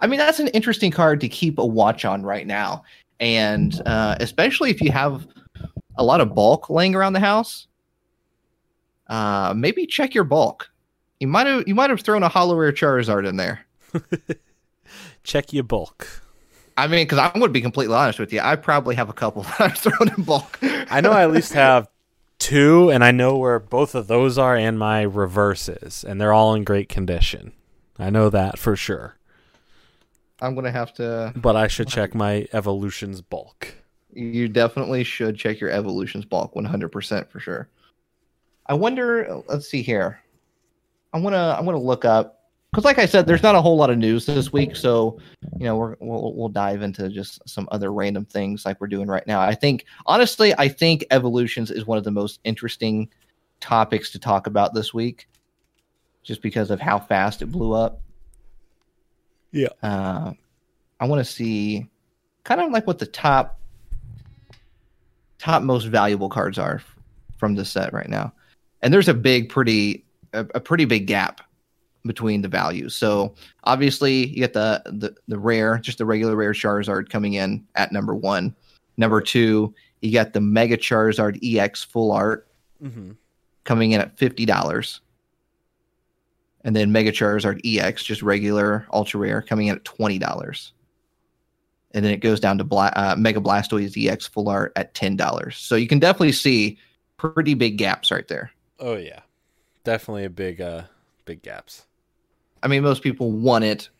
I mean, that's an interesting card to keep a watch on right now, and uh, especially if you have a lot of bulk laying around the house. Uh, maybe check your bulk. You might have you might have thrown a hollow rare Charizard in there. check your bulk. I mean, because I'm going to be completely honest with you, I probably have a couple that I've thrown in bulk. I know I at least have two, and I know where both of those are and my reverses, and they're all in great condition. I know that for sure. I'm going to have to. But I should check my evolutions bulk. You definitely should check your evolutions bulk 100% for sure. I wonder, let's see here. I want to I want to look up cuz like I said there's not a whole lot of news this week, so you know, we're, we'll we'll dive into just some other random things like we're doing right now. I think honestly, I think evolutions is one of the most interesting topics to talk about this week just because of how fast it blew up. Yeah. Uh, I want to see kind of like what the top top most valuable cards are f- from this set right now. And there's a big pretty a, a pretty big gap between the values. So obviously you get the, the the rare, just the regular rare Charizard coming in at number 1. Number 2, you got the Mega Charizard EX full art Mm-hmm. coming in at $50. And then Mega Charizard EX, just regular ultra rare, coming in at $20. And then it goes down to Bla- uh, Mega Blastoise EX full art at $10. So you can definitely see pretty big gaps right there. Oh yeah, definitely a big, uh, big gaps. I mean, most people want it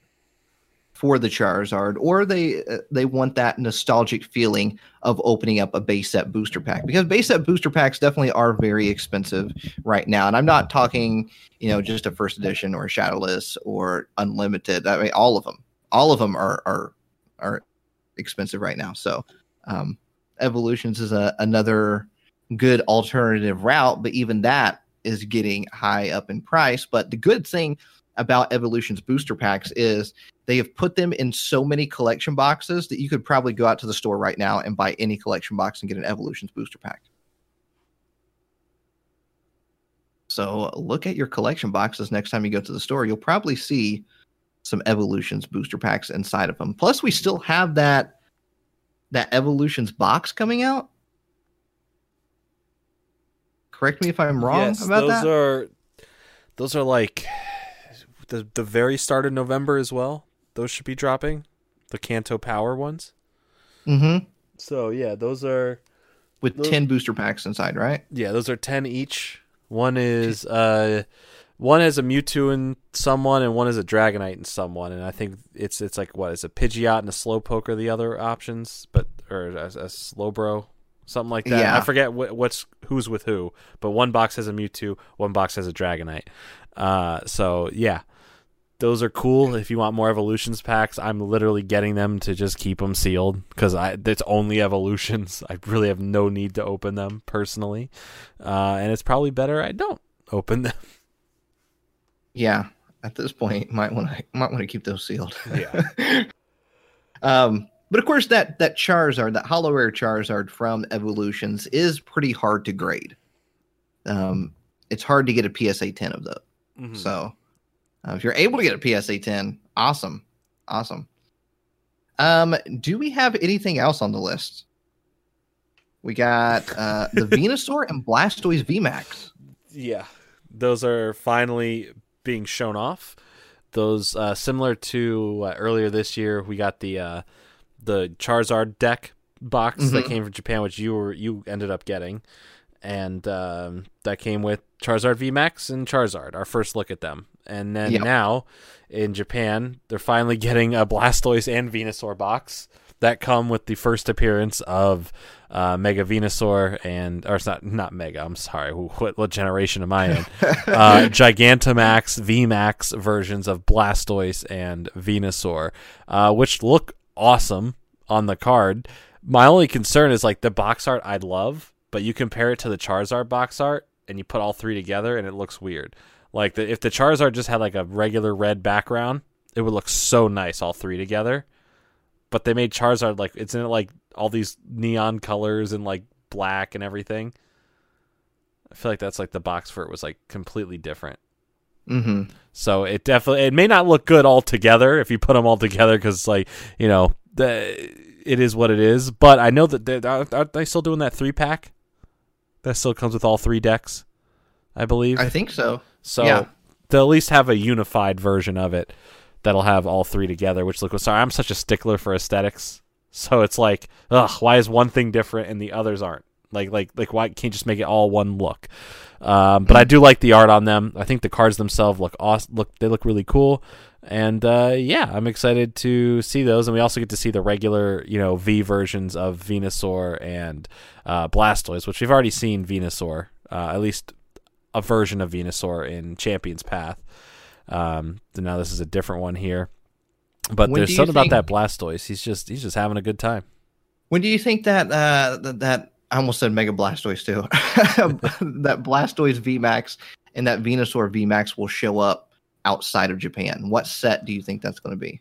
for the Charizard, or they uh, they want that nostalgic feeling of opening up a base set booster pack because base set booster packs definitely are very expensive right now. And I'm not talking, you know, just a first edition or shadowless or unlimited. I mean, all of them, all of them are are are expensive right now. So, um, evolutions is a another good alternative route, but even that is getting high up in price. But the good thing about Evolution's booster packs is they have put them in so many collection boxes that you could probably go out to the store right now and buy any collection box and get an Evolution's booster pack. So look at your collection boxes next time you go to the store. You'll probably see some Evolutions booster packs inside of them. Plus, we still have that that Evolutions box coming out. Correct me if I'm wrong yes, about those that. are those are like the the very start of November as well. Those should be dropping the Kanto Power ones. mm-hmm. So yeah, those are With Those- ten booster packs inside, right? yeah, those are ten each. One is uh one has a Mewtwo in someone and one is a Dragonite in someone, and I think it's it's like what is a Pidgeot and a Slowpoke are the other options, but or a, a Slowbro, something like that. Yeah. I forget what, what's who's with who, but one box has a Mewtwo, one box has a Dragonite. Uh, so yeah, those are cool. If you want more evolutions packs, I'm literally getting them to just keep them sealed because I it's only evolutions. I really have no need to open them personally, uh, and it's probably better I don't open them. Yeah. At this point, might want to might want to keep those sealed. Yeah. um, but of course, that that Charizard, that Hollow Rare Charizard from Evolutions, is pretty hard to grade. Um, it's hard to get a PSA 10 of those. Mm-hmm. So, uh, if you're able to get a PSA 10, awesome. Awesome. Um, do we have anything else on the list? We got uh, the Venusaur and Blastoise VMAX. Yeah, those are finally being shown off. Those uh, similar to uh, earlier this year, we got the uh, the Charizard deck box that Mhm. came from Japan, which you were you ended up getting, and um, that came with Charizard VMAX and Charizard. Our first look at them, and then Yep. now in Japan, they're finally getting a Blastoise and Venusaur box that come with the first appearance of uh, Mega Venusaur and or it's not not Mega. I'm sorry. What what generation am I in? uh, Gigantamax, VMAX versions of Blastoise and Venusaur, uh, which look awesome on the card. My only concern is like the box art I'd love, but you compare it to the Charizard box art and you put all three together and it looks weird. Like the, if the Charizard just had like a regular red background, it would look so nice all three together. But they made Charizard like it's in it like all these neon colors and like black and everything. I feel like that's like the box for it was like completely different. Mm-hmm. So it definitely it may not look good all together if you put them all together because like you know the it is what it is. But I know that they, are, are they still doing that three pack? That still comes with all three decks, I believe. I think so. so yeah. they'll at least have a unified version of it that'll have all three together. Which look, sorry, I'm such a stickler for aesthetics. So it's like, ugh, why is one thing different and the others aren't? Like, like, like, why can't you just make it all one look? Um, but I do like the art on them. I think the cards themselves look awesome. Look, they look really cool. And uh, yeah, I'm excited to see those. And we also get to see the regular, you know, V versions of Venusaur and uh, Blastoise, which we've already seen Venusaur, uh, at least a version of Venusaur in Champion's Path. Um, so now this is a different one here. But When there's something about that Blastoise. He's just he's just having a good time. When do you think that uh that, that I almost said Mega Blastoise too? that Blastoise VMAX and that Venusaur VMAX will show up outside of Japan. What set do you think that's going to be?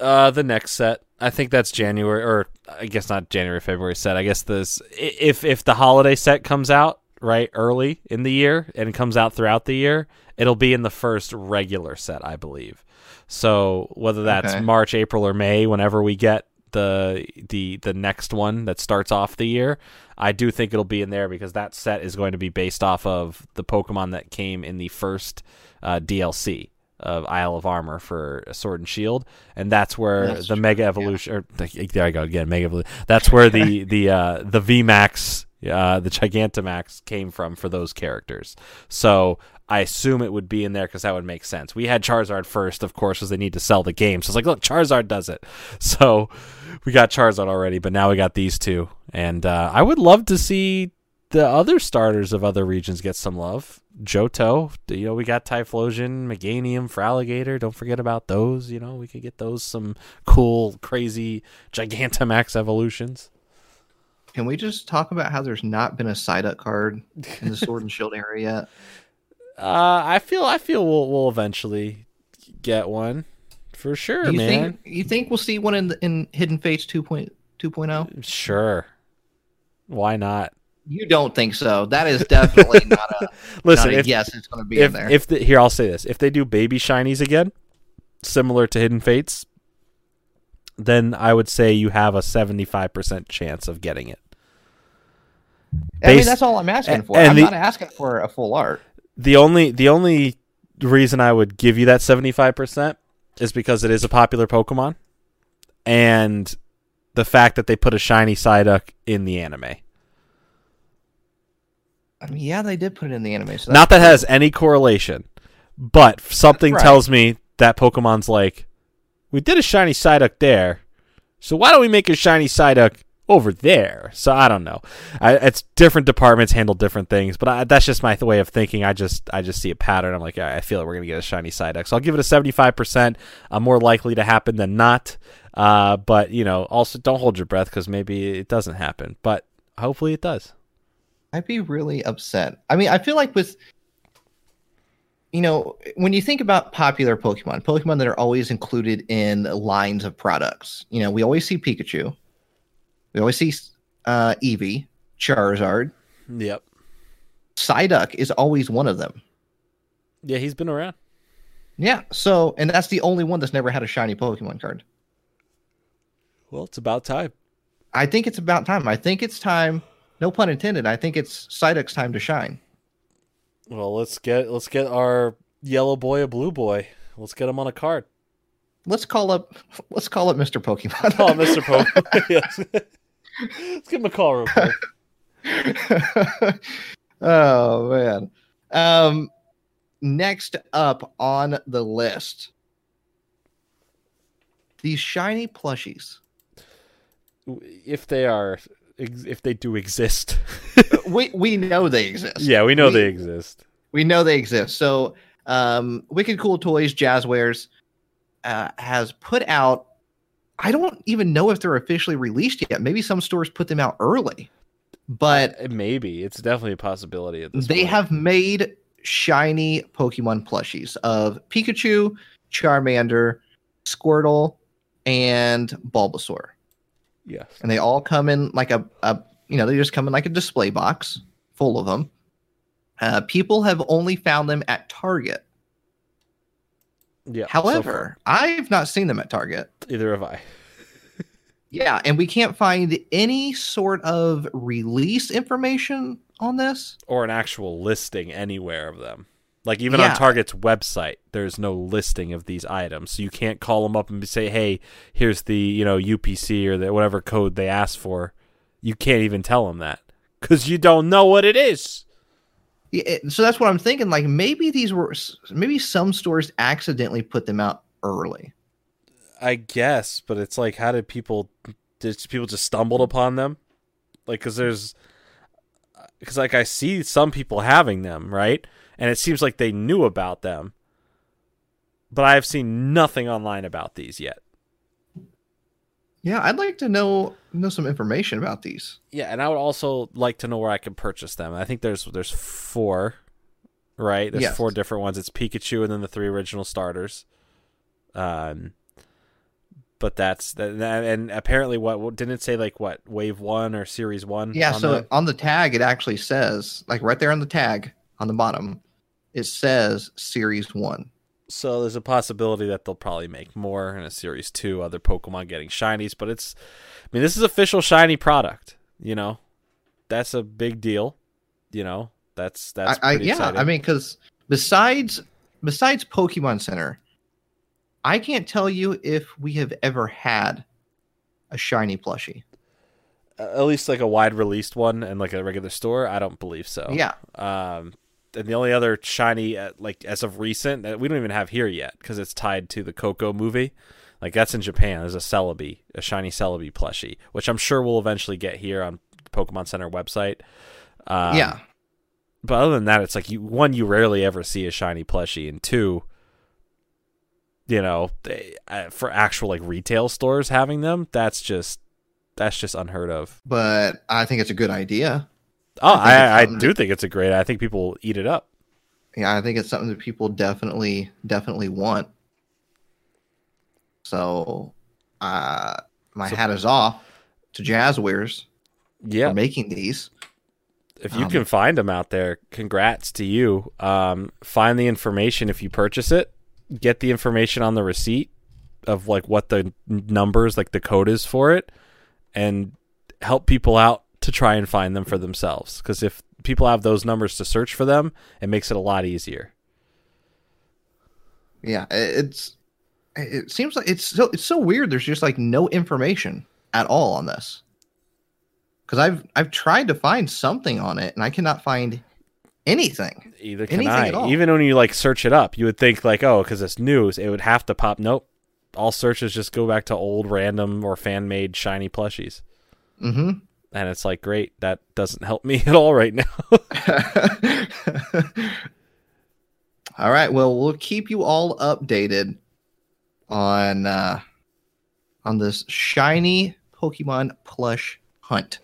Uh, the next set, I think that's January, or I guess not January, February set. I guess this if if the holiday set comes out right early in the year and it comes out throughout the year, it'll be in the first regular set, I believe. So whether that's Okay. March, April, or May, whenever we get the the the next one that starts off the year, I do think it'll be in there because that set is going to be based off of the Pokemon that came in the first uh, DLC of Isle of Armor for Sword and Shield, and that's where That's the true, Mega yeah. Evolution. Or, there I go again, Mega Evolution. That's where the the uh, the VMAX, uh, the Gigantamax came from for those characters. So I assume it would be in there because that would make sense. We had Charizard first, of course, because they need to sell the game. So it's like, look, Charizard does it. So we got Charizard already, but now we got these two, and uh, I would love to see the other starters of other regions get some love. Johto, you know, we got Typhlosion, Meganium, Feraligatr. Don't forget about those. You know, we could get those some cool, crazy Gigantamax evolutions. Can we just talk about how there's not been a Psyduck card in the Sword and Shield area yet? Uh, I feel, I feel we'll we'll eventually get one for sure, you man. think you think we'll see one in in Hidden Fates 2.2.0? Sure, why not? You don't think so? That is definitely not a, Listen, not a if, yes. It's going to be if in there. if the, here I'll say this: if they do baby shinies again, similar to Hidden Fates, then I would say you have a seventy-five percent chance of getting it. I mean, that's all I'm asking for. I'm the- not asking for a full art. The only the only reason I would give you that seventy-five percent is because it is a popular Pokemon, and the fact that they put a shiny Psyduck in the anime. I mean, yeah, they did put it in the anime. So Not that has any correlation, but something Right. tells me that Pokemon's like, we did a shiny Psyduck there, so why don't we make a shiny Psyduck over there? So I don't know. I, it's different departments handle different things, but I, that's just my way of thinking. I just I just see a pattern. I'm like, "All right, I feel like we're gonna get a shiny Psyduck, so I'll give it a 75. percent I'm more likely to happen than not. Uh, but you know, also don't hold your breath because maybe it doesn't happen, but hopefully it does. I'd be really upset. I mean, I feel like with you know, when you think about popular Pokemon, Pokemon that are always included in lines of products, you know, we always see Pikachu, we always see uh, Eevee, Charizard, Yep. Psyduck is always one of them. Yeah, he's been around. Yeah. So, and that's the only one that's never had a shiny Pokemon card. Well, it's about time. I think it's about time. I think it's time. No pun intended. I think it's Psyduck's time to shine. Well, let's get let's get our yellow boy a blue boy. Let's get him on a card. Let's call up. Let's call up Mr. Pokemon. oh, Mr. Pokemon. let's give him a call real quick. oh man. Um, next up on the list, these shiny plushies. If they are, if they do exist. we we know they exist. yeah, we know We- they exist. We know they exist. So, um, Wicked Cool Toys Jazzwares uh, has put out. I don't even know if they're officially released yet. Maybe some stores put them out early, but Uh, Maybe it's definitely a possibility at this they point. have made shiny Pokemon plushies of Pikachu, Charmander, Squirtle, and Bulbasaur. yes. And they all come in like a, a you know, they just come in like a display box full of them. Uh, people have only found them at Target. Yeah. so However, I've not seen them at Target. either have I. Yeah, and we can't find any sort of release information on this. or an actual listing anywhere of them. Like even Yeah. on Target's website, there's no listing of these items, so you can't call them up and say, "Hey, here's the you know UPC or the whatever code they asked for." You can't even tell them that because you don't know what it is. So that's what I'm thinking. Like maybe these were maybe some stores accidentally put them out early. I guess, but it's like, how did people? Did people just stumbled upon them? Like, because there's, uh, because like I see some people having them, right? And it seems like they knew about them, but I have seen nothing online about these yet. Yeah, I'd like to know know some information about these. Yeah, and I would also like to know where I can purchase them. I think there's there's four, right? There's Yes. four different ones. It's Pikachu and then the three original starters. Um, but that's that, and apparently what, didn't it say like what wave one or series one? Yeah, on so that? on the tag it actually says like right there on the tag on the bottom, it says series 1. So there's a possibility that they'll probably make more in a series two, other Pokemon getting shinies. But it's, I mean, this is official shiny product. You know, that's a big deal. You know, that's that's I, I yeah, exciting. I mean cuz besides besides Pokemon Center, I can't tell you if we have ever had a shiny plushie. at least like a wide released one and like a regular store i don't believe so Yeah. um and the only other shiny uh, like as of recent that we don't even have here yet because it's tied to the Koko movie like that's in japan there's a celebi a shiny celebi plushie which i'm sure we'll eventually get here on the pokemon center website um, yeah. but other than that it's like you one you rarely ever see a shiny plushie and two you know they, uh, for actual like retail stores having them that's just that's just unheard of But I think it's a good idea. Oh, I I, I, do think it's a great. I think people will eat it up. Yeah, I think it's something that people definitely definitely want. So, uh, my So- hat is off to Jazzwares Yeah, for making these. if you um, can find them out there, congrats to you. Um, find the information if you purchase it. Get the information on the receipt of like what the numbers, like the code is for it, and help people out to try and find them for themselves. Because if people have those numbers to search for them, it makes it a lot easier. Yeah, it's it seems like it's so it's so weird. There's just like no information at all on this. Because I've I've tried to find something on it and I cannot find anything. Either can Anything I. at all. Even when you like search it up, you would think like, oh, because it's news, it would have to pop. Nope. All searches just go back to old, random, or fan made shiny plushies. Mm-hmm. And it's like, great, that doesn't help me at all right now. all right. Well, we'll keep you all updated on uh, on this shiny Pokemon plush hunt.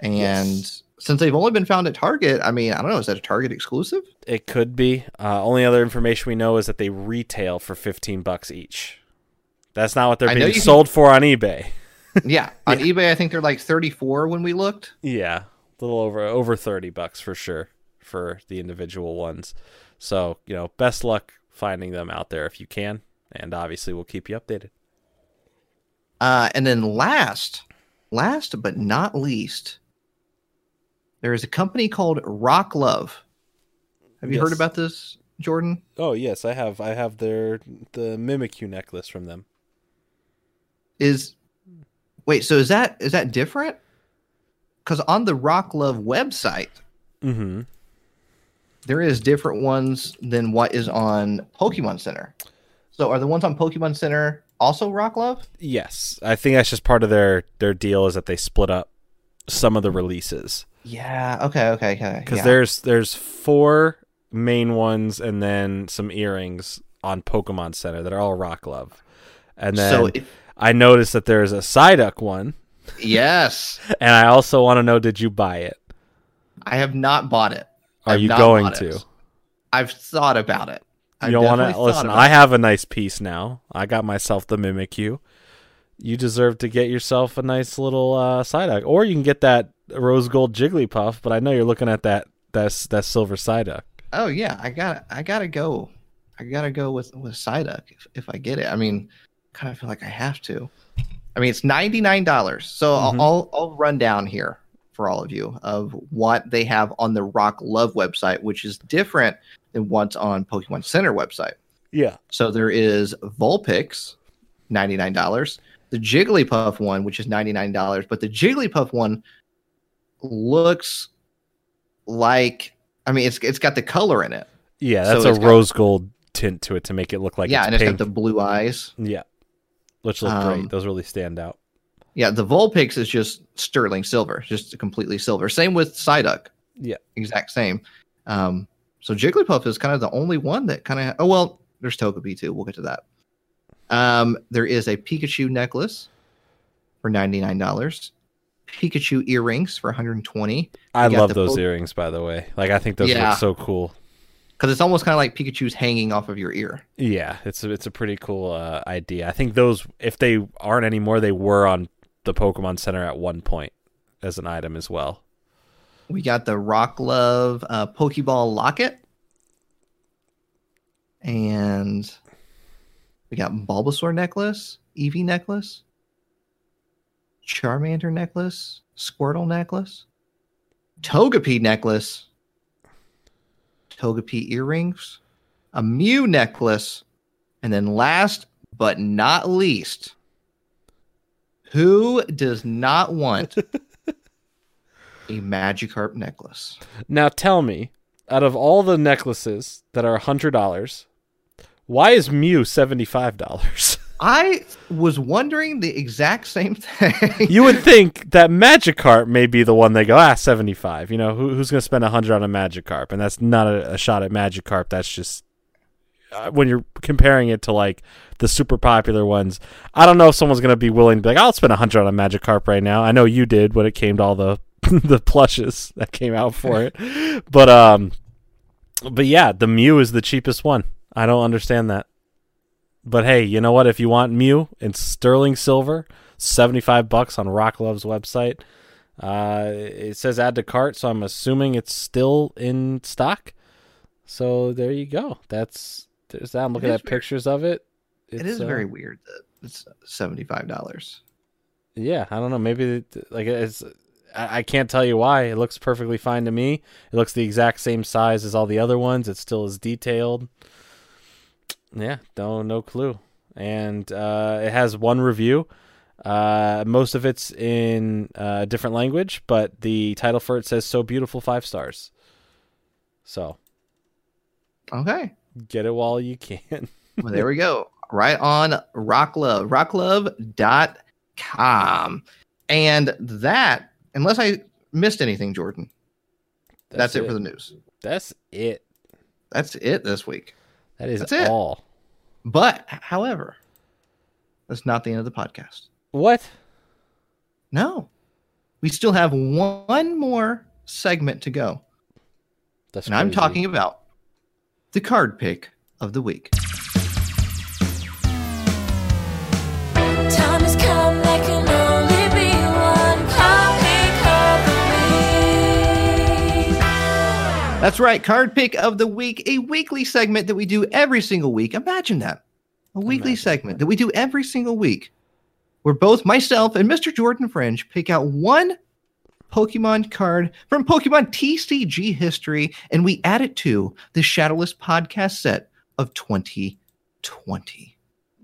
And Yes. since they've only been found at Target, I mean, I don't know, is that a Target exclusive? it could be. Uh, only other information we know is that they retail for 15 bucks each. That's not what they're I being you can- sold for on eBay. Yeah. On eBay, I think they're like 34 when we looked. Yeah, a little over over 30 bucks for sure for the individual ones. So, you know, best luck finding them out there if you can. And obviously, we'll keep you updated. Uh, and then last, last but not least, there is a company called Rock Love. Have you Yes. heard about this, Jordan? Oh yes, I have. I have their the Mimikyu necklace from them. Is wait, so is that is that different? Because on the Rock Love website, Mm-hmm. there is different ones than what is on Pokemon Center. So are the ones on Pokemon Center also Rock Love? Yes, I think that's just part of their their deal is that they split up some of the releases Yeah. Okay. Okay. Okay. because yeah. there's there's four main ones and then some earrings on Pokemon Center that are all Rock Love, and then so if, I noticed that there's a Psyduck one, yes, and I also want to know did you buy it? I have not bought it. Are I've you going to? it. I've thought about it. You I've don't want to listen. I it. have a nice piece now. I got myself the Mimikyu. You You deserve to get yourself a nice little uh, Psyduck, or you can get that rose gold Jigglypuff. But I know you're looking at that that that silver Psyduck. Oh yeah, I got I gotta go. I gotta go with with Psyduck if, if I get it. I mean, kind of feel like I have to. I mean, it's ninety nine dollars. So Mhm. I'll, I'll run down here for all of you of what they have on the Rock Love website, which is different than what's on Pokemon Center website. Yeah, So there is Vulpix, ninety nine dollars. The Jigglypuff one, which is ninety nine dollars, but the Jigglypuff one looks like I mean, it's it's got the color in it. yeah. That's it's a got- rose gold tint to it to make it look like yeah, it's and it's got the blue eyes. Yeah, which look Um, great. Those really stand out. Yeah, the Vulpix is just sterling silver, just completely silver. Same with Psyduck. Yeah. exact same. Um, so Jigglypuff is kind of the only one that kind of. Oh well, there's Togepi too. We'll get to that. Um, there is a Pikachu necklace for ninety nine dollars. Pikachu earrings for 120 I love those Poke- earrings, by the way. Like I think those Yeah. look so cool. Because it's almost kind of like Pikachu's hanging off of your ear. Yeah, it's a, it's a pretty cool uh, idea. I think those, if they aren't anymore, they were on the Pokemon Center at one point as an item as well. We got the Rock Love uh, Pokeball locket, and we got Bulbasaur necklace, Eevee necklace, Charmander necklace, Squirtle necklace, Togepi necklace, Togepi earrings, a Mew necklace, and then last but not least, who does not want a Magikarp necklace? Now tell me, out of all the necklaces that are hundred dollars, why is Mew seventy five dollars? I was wondering the exact same thing. you would think that Magikarp may be the one they go ah seventy five. You know who, who's going to spend hundred on a Magikarp, and that's not a, a shot at Magikarp. That's just uh, when you're comparing it to like the super popular ones. I don't know if someone's going to be willing to be like I'll spend hundred on a Magikarp right now. I know you did when it came to all the the plushes that came out for it, but um, but yeah, the Mew is the cheapest one. I don't understand that. But hey, you know what? If you want Mew in sterling silver, seventy-five bucks on Rock Love's website. Uh, it says add to cart, so I'm assuming it's still in stock. So there you go. That's there's that. I'm looking at weird. pictures of it. it It's, uh, very weird that it's seventy five dollars. Yeah, I don't know. Maybe like it's. I I can't tell you why. It looks perfectly fine to me. It looks the exact same size as all the other ones. It still is detailed. Yeah, no, no clue. And uh, it has one review. Uh, most of it's in uh, a different language, but the title for it says "So beautiful, five stars." So Okay, get it while you can. well there we go. Right on Rocklove, rocklove.com. And that, unless I missed anything, Jordan, that's, it. for the news. That's it. That's it this week. That is That's it. all. But, however, that's not the end of the podcast. What? No, we still have one more segment to go. That's and I'm talking about the card pick of the week. That's right. Card pick of the week, a weekly segment that we do every single week. Imagine that. A weekly Imagine segment that we do every single week where both myself and Mr. Jordan Fringe pick out one Pokemon card from Pokemon TCG history and we add it to the Shadowless podcast set of 2020.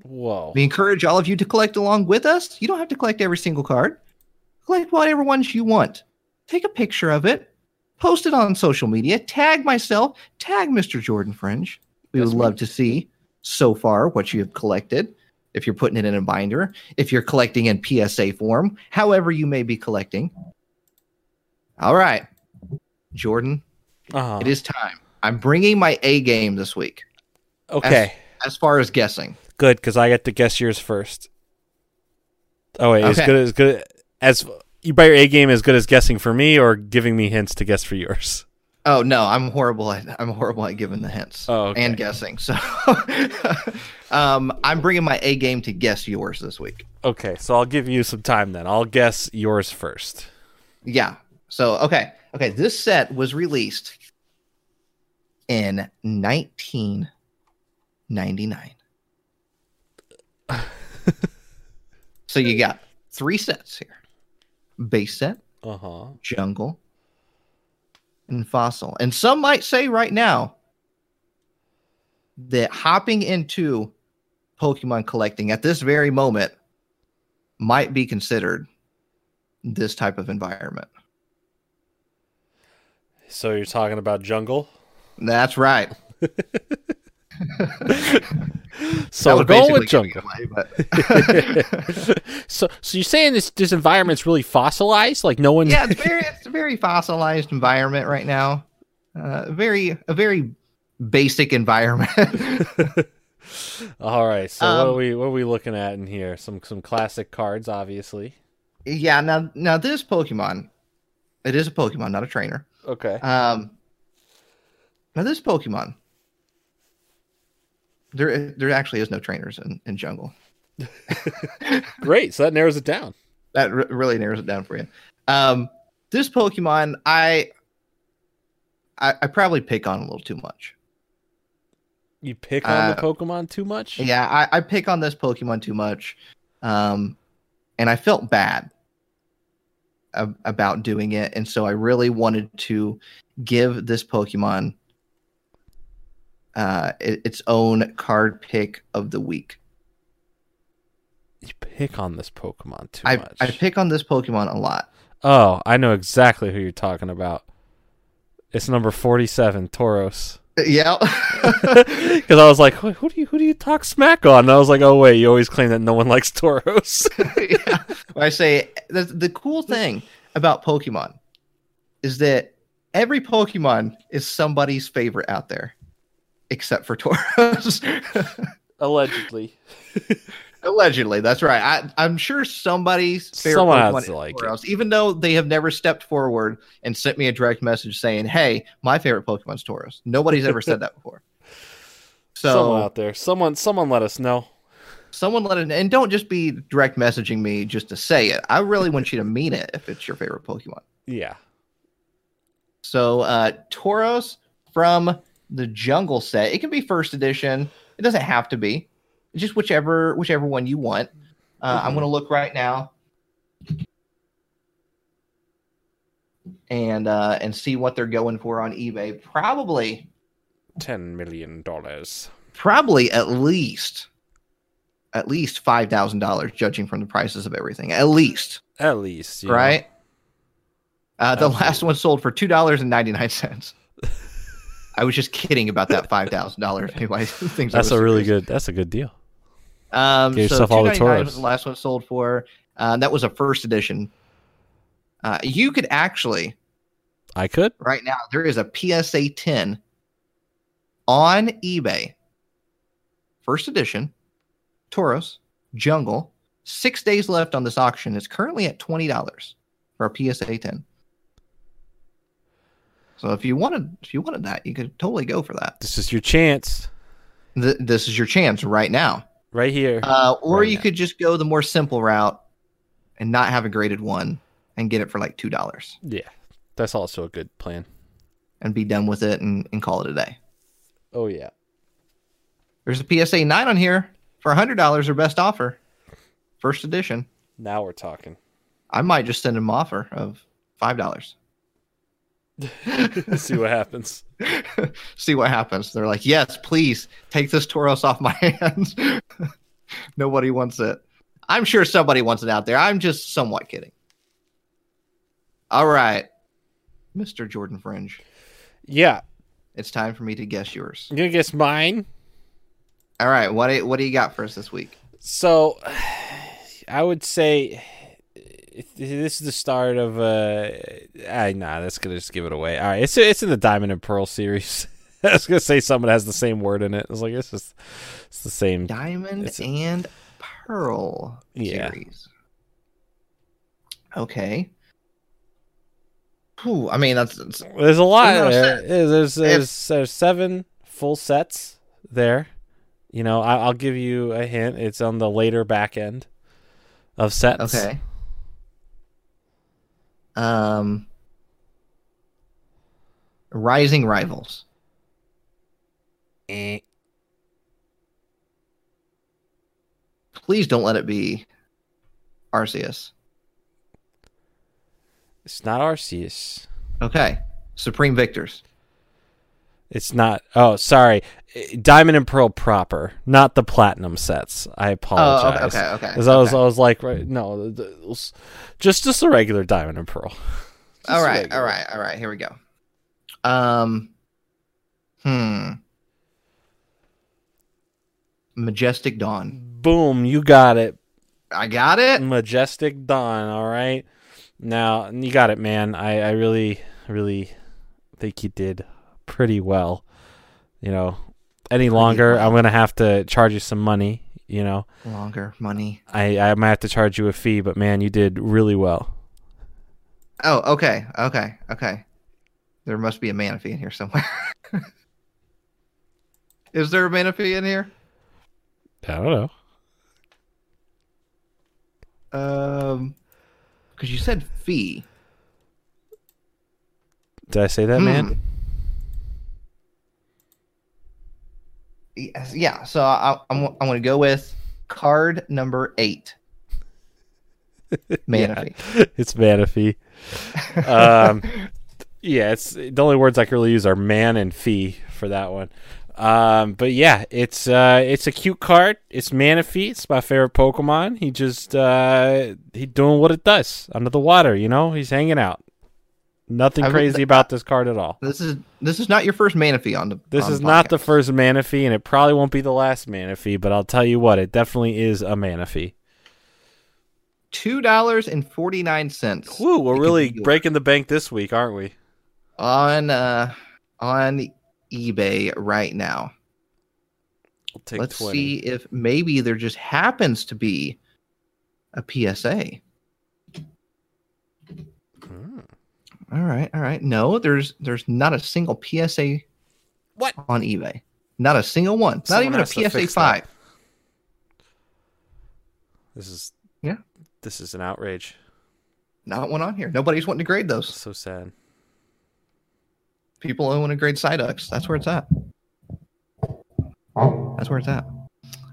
Whoa. We encourage all of you to collect along with us. You don't have to collect every single card. Collect whatever ones you want. Take a picture of it, post it on social media, tag myself, tag Mr. Jordan Fringe. We That's would me. love to see so far what you have collected. If you're putting it in a binder, if you're collecting in PSA form, however you may be collecting. All right, Jordan, Uh-huh. it is time. I'm bringing my A game this week Okay. as far as guessing. Good, because I get to guess yours first. Oh wait, as good as good as you buy your A game as good as guessing for me or giving me hints to guess for yours. Oh no, I'm horrible at I'm horrible at giving the hints Oh, okay. and guessing. So, um, I'm bringing my A game to guess yours this week. Okay, so I'll give you some time then. I'll guess yours first. Yeah. So okay, okay. This set was released in 1999. so you got three sets here: base set, Uh huh. jungle, and fossil. And some might say right now that hopping into Pokemon collecting at this very moment might be considered this type of environment. So you're talking about jungle. That's right. So we're going with jungle. away, but- so so you're saying this this environment's really fossilized? Like no one yeah, it's very it's a very fossilized environment right now. Uh, very a very basic environment. All right. So what are Um, we what are we looking at in here? Some some classic cards, obviously. yeah. Now now this Pokemon, it is a Pokemon, not a trainer. Okay. Um, now this Pokemon, there there actually is no trainers in, in jungle. Great. So that narrows it down. That re- really narrows it down for you. Um, this Pokemon, I, I I probably pick on a little too much. You pick on the Uh, Pokemon too much? Yeah, I, I pick on this Pokemon too much, um, and I felt bad ab- about doing it, and so I really wanted to give this Pokemon uh, its own card pick of the week. You pick on this Pokemon too I much. I pick on this Pokemon a lot. Oh, I know exactly who you're talking about. It's number forty-seven, Tauros. Yeah, Because I was like, who, who do you who do you talk smack on? And I was like, oh wait, you always claim that no one likes Tauros. yeah. I say the, the cool thing about Pokemon is that every Pokemon is somebody's favorite out there, except for Tauros. Allegedly. Allegedly, that's right. I, I'm sure somebody's favorite Someone has Pokemon to is like it. Even though they have never stepped forward and sent me a direct message saying, "Hey, my favorite Pokemon's Tauros." Nobody's ever said that before. So someone out there, someone, someone, let us know. someone let it and don't just be direct messaging me just to say it. I really want you to mean it if it's your favorite Pokemon. Yeah. So uh Tauros from the Jungle set. It can be first edition. It doesn't have to be. Just whichever whichever one you want. Uh, I'm Mhm. going to look right now and uh, and see what they're going for on eBay. Probably Ten million dollars. probably at least at least five thousand dollars, judging from the prices of everything. At least, At least, know. right? Uh, the last one sold for two dollars and ninety nine cents. I was just kidding about that five thousand dollars. Anybody thinks I That's was a really serious. good. That's a good deal. Um, Get so yourself all the $2.99 was the last one sold for. Uh, that was a first edition. Uh, you could actually I could. right now there is a PSA 10 on eBay. First edition, Tauros, Jungle. Six days left on this auction. It's currently at twenty dollars for a PSA 10. So if you wanted, if you wanted that, you could totally go for that. This is your chance, Th- this is your chance right now. right here. Uh, or Right you now. could just go the more simple route and not have a graded one and get it for like two dollars. yeah, that's also a good plan. and be done with it and, and call it a day. Oh yeah. There's a PSA 9 on here for $100 their best offer. First edition. Now we're talking. I might just send an offer of $5. See what happens. See what happens. They're like, yes, please take this Tauros off my hands. Nobody wants it. I'm sure somebody wants it out there. I'm just somewhat kidding. All right. Mr. Jordan Fringe, Yeah. it's time for me to guess yours. You gonna guess mine? All right. What do, what do you got for us this week? So, I would say if this is the start of uh, I nah, that's gonna just give it away. All right, it's it's in the Diamond and Pearl series. I was gonna say someone has the same word in it. I was like, it's just it's the same. Diamond a- and Pearl Yeah. series. Okay. Whew, I mean, that's, that's There's a lot no there. There's there's, there's seven full sets there. You know, I, I'll give you a hint. It's on the later back end of sets. okay. Um, Rising Rivals. Eh. Please don't let it be Arceus. It's not Arceus. Okay. Supreme Victors. It's not. Oh, sorry. Diamond and Pearl proper, not the platinum sets. I apologize. Oh, apologize. okay, okay, okay. 'Cause I was, okay. I was like, right, no, the- the- just just a regular Diamond and Pearl. Just all right, regular. all right, all right. Here we go. Um, hmm. Majestic Dawn. Boom, you got it. I got it. Majestic Dawn. All right. Now you got it, man. I, I really, really think you did pretty well. You know, any longer, well. I'm gonna have to charge you some money. You know, Longer money. I I might have to charge you a fee, but man, you did really well. Oh, okay, okay, okay. There must be a Manaphy in here somewhere. Is there a Manaphy in here? I don't know. Um, because you said fee. Did I say that, Hmm. man? Yeah, so I, I'm I'm going to go with card number eight. Manaphy. It's Manaphy. Um, yeah, it's the only words I can really use are man and fee for that one. Um, but yeah, it's uh, it's a cute card. It's Manaphy. It's my favorite Pokemon. He just uh, he doing what it does under the water. You know, he's hanging out. Nothing I crazy about this card at all. This is this is not your first Manaphy on the. This on is not the first Manaphy, and it probably won't be the last Manaphy. But I'll tell you what, it definitely is a Manaphy. two dollars and forty nine cents. Woo, we're really breaking the bank this week, aren't we? on uh on eBay right now. I'll take Let's 20. see if maybe there just happens to be a PSA. Hmm. All right, all right. No, there's there's not a single PSA What? on eBay. Not a single one. Someone not even a PSA five. that. This is Yeah. This is an outrage. Not one on here. Nobody's wanting to grade those. So sad. People only want to grade Psyducks. That's where it's at. That's where it's at.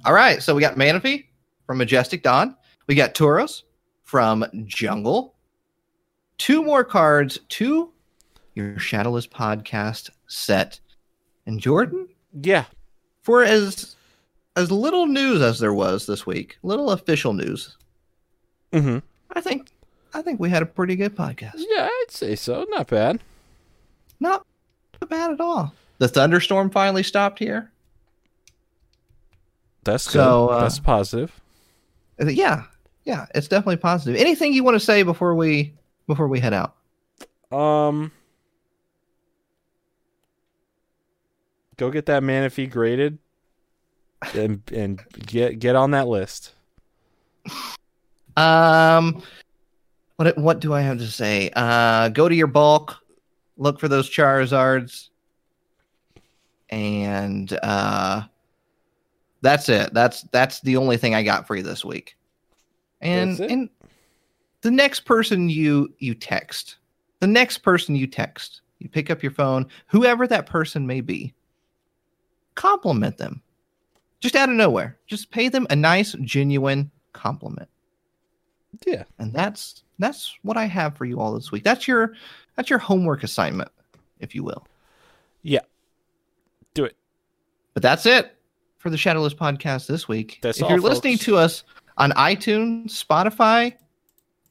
All right, so we got Manaphy from Majestic Dawn. We got Tauros from Jungle. Two more cards to your Shadowless podcast set. And Jordan, Yeah. for as as little news as there was this week, little official news, Mm-hmm. I think I think we had a pretty good podcast. Yeah, I'd say so. Not bad. Not bad at all. The thunderstorm finally stopped here. That's good. So, uh, That's positive. Yeah, yeah, it's definitely positive. Anything you want to say before we before we head out? Um, go get that Manaphy graded, and and get get on that list. Um, what what do I have to say? Uh, go to your bulk, look for those Charizards, and uh, that's it. That's that's the only thing I got for you this week. And and the next person you you text, the next person you text You pick up your phone, whoever that person may be, compliment them. Just out of nowhere. Just pay them a nice, genuine compliment. Yeah. And that's that's what I have for you all this week. That's your that's your homework assignment, if you will. Yeah. Do it. But that's it for the Shadowless podcast this week. That's if all, you're listening to us on iTunes, Spotify,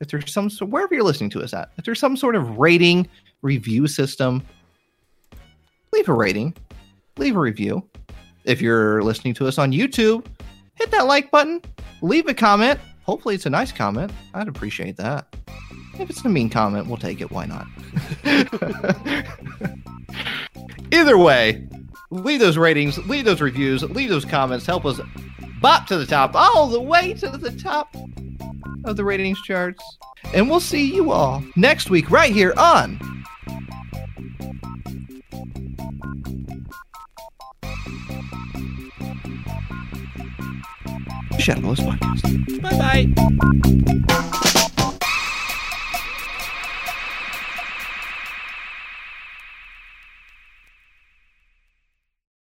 if there's some so wherever you're listening to us at, if there's some sort of rating review system, leave a rating, leave a review. If you're listening to us on YouTube, hit that like button, leave a comment. Hopefully, it's a nice comment. I'd appreciate that. If it's a mean comment, we'll take it. Why not? Either way, leave those ratings, leave those reviews, leave those comments. Help us bop to the top, all the way to the top of the ratings charts. And we'll see you all next week right here on Shadowless Podcast. Bye bye.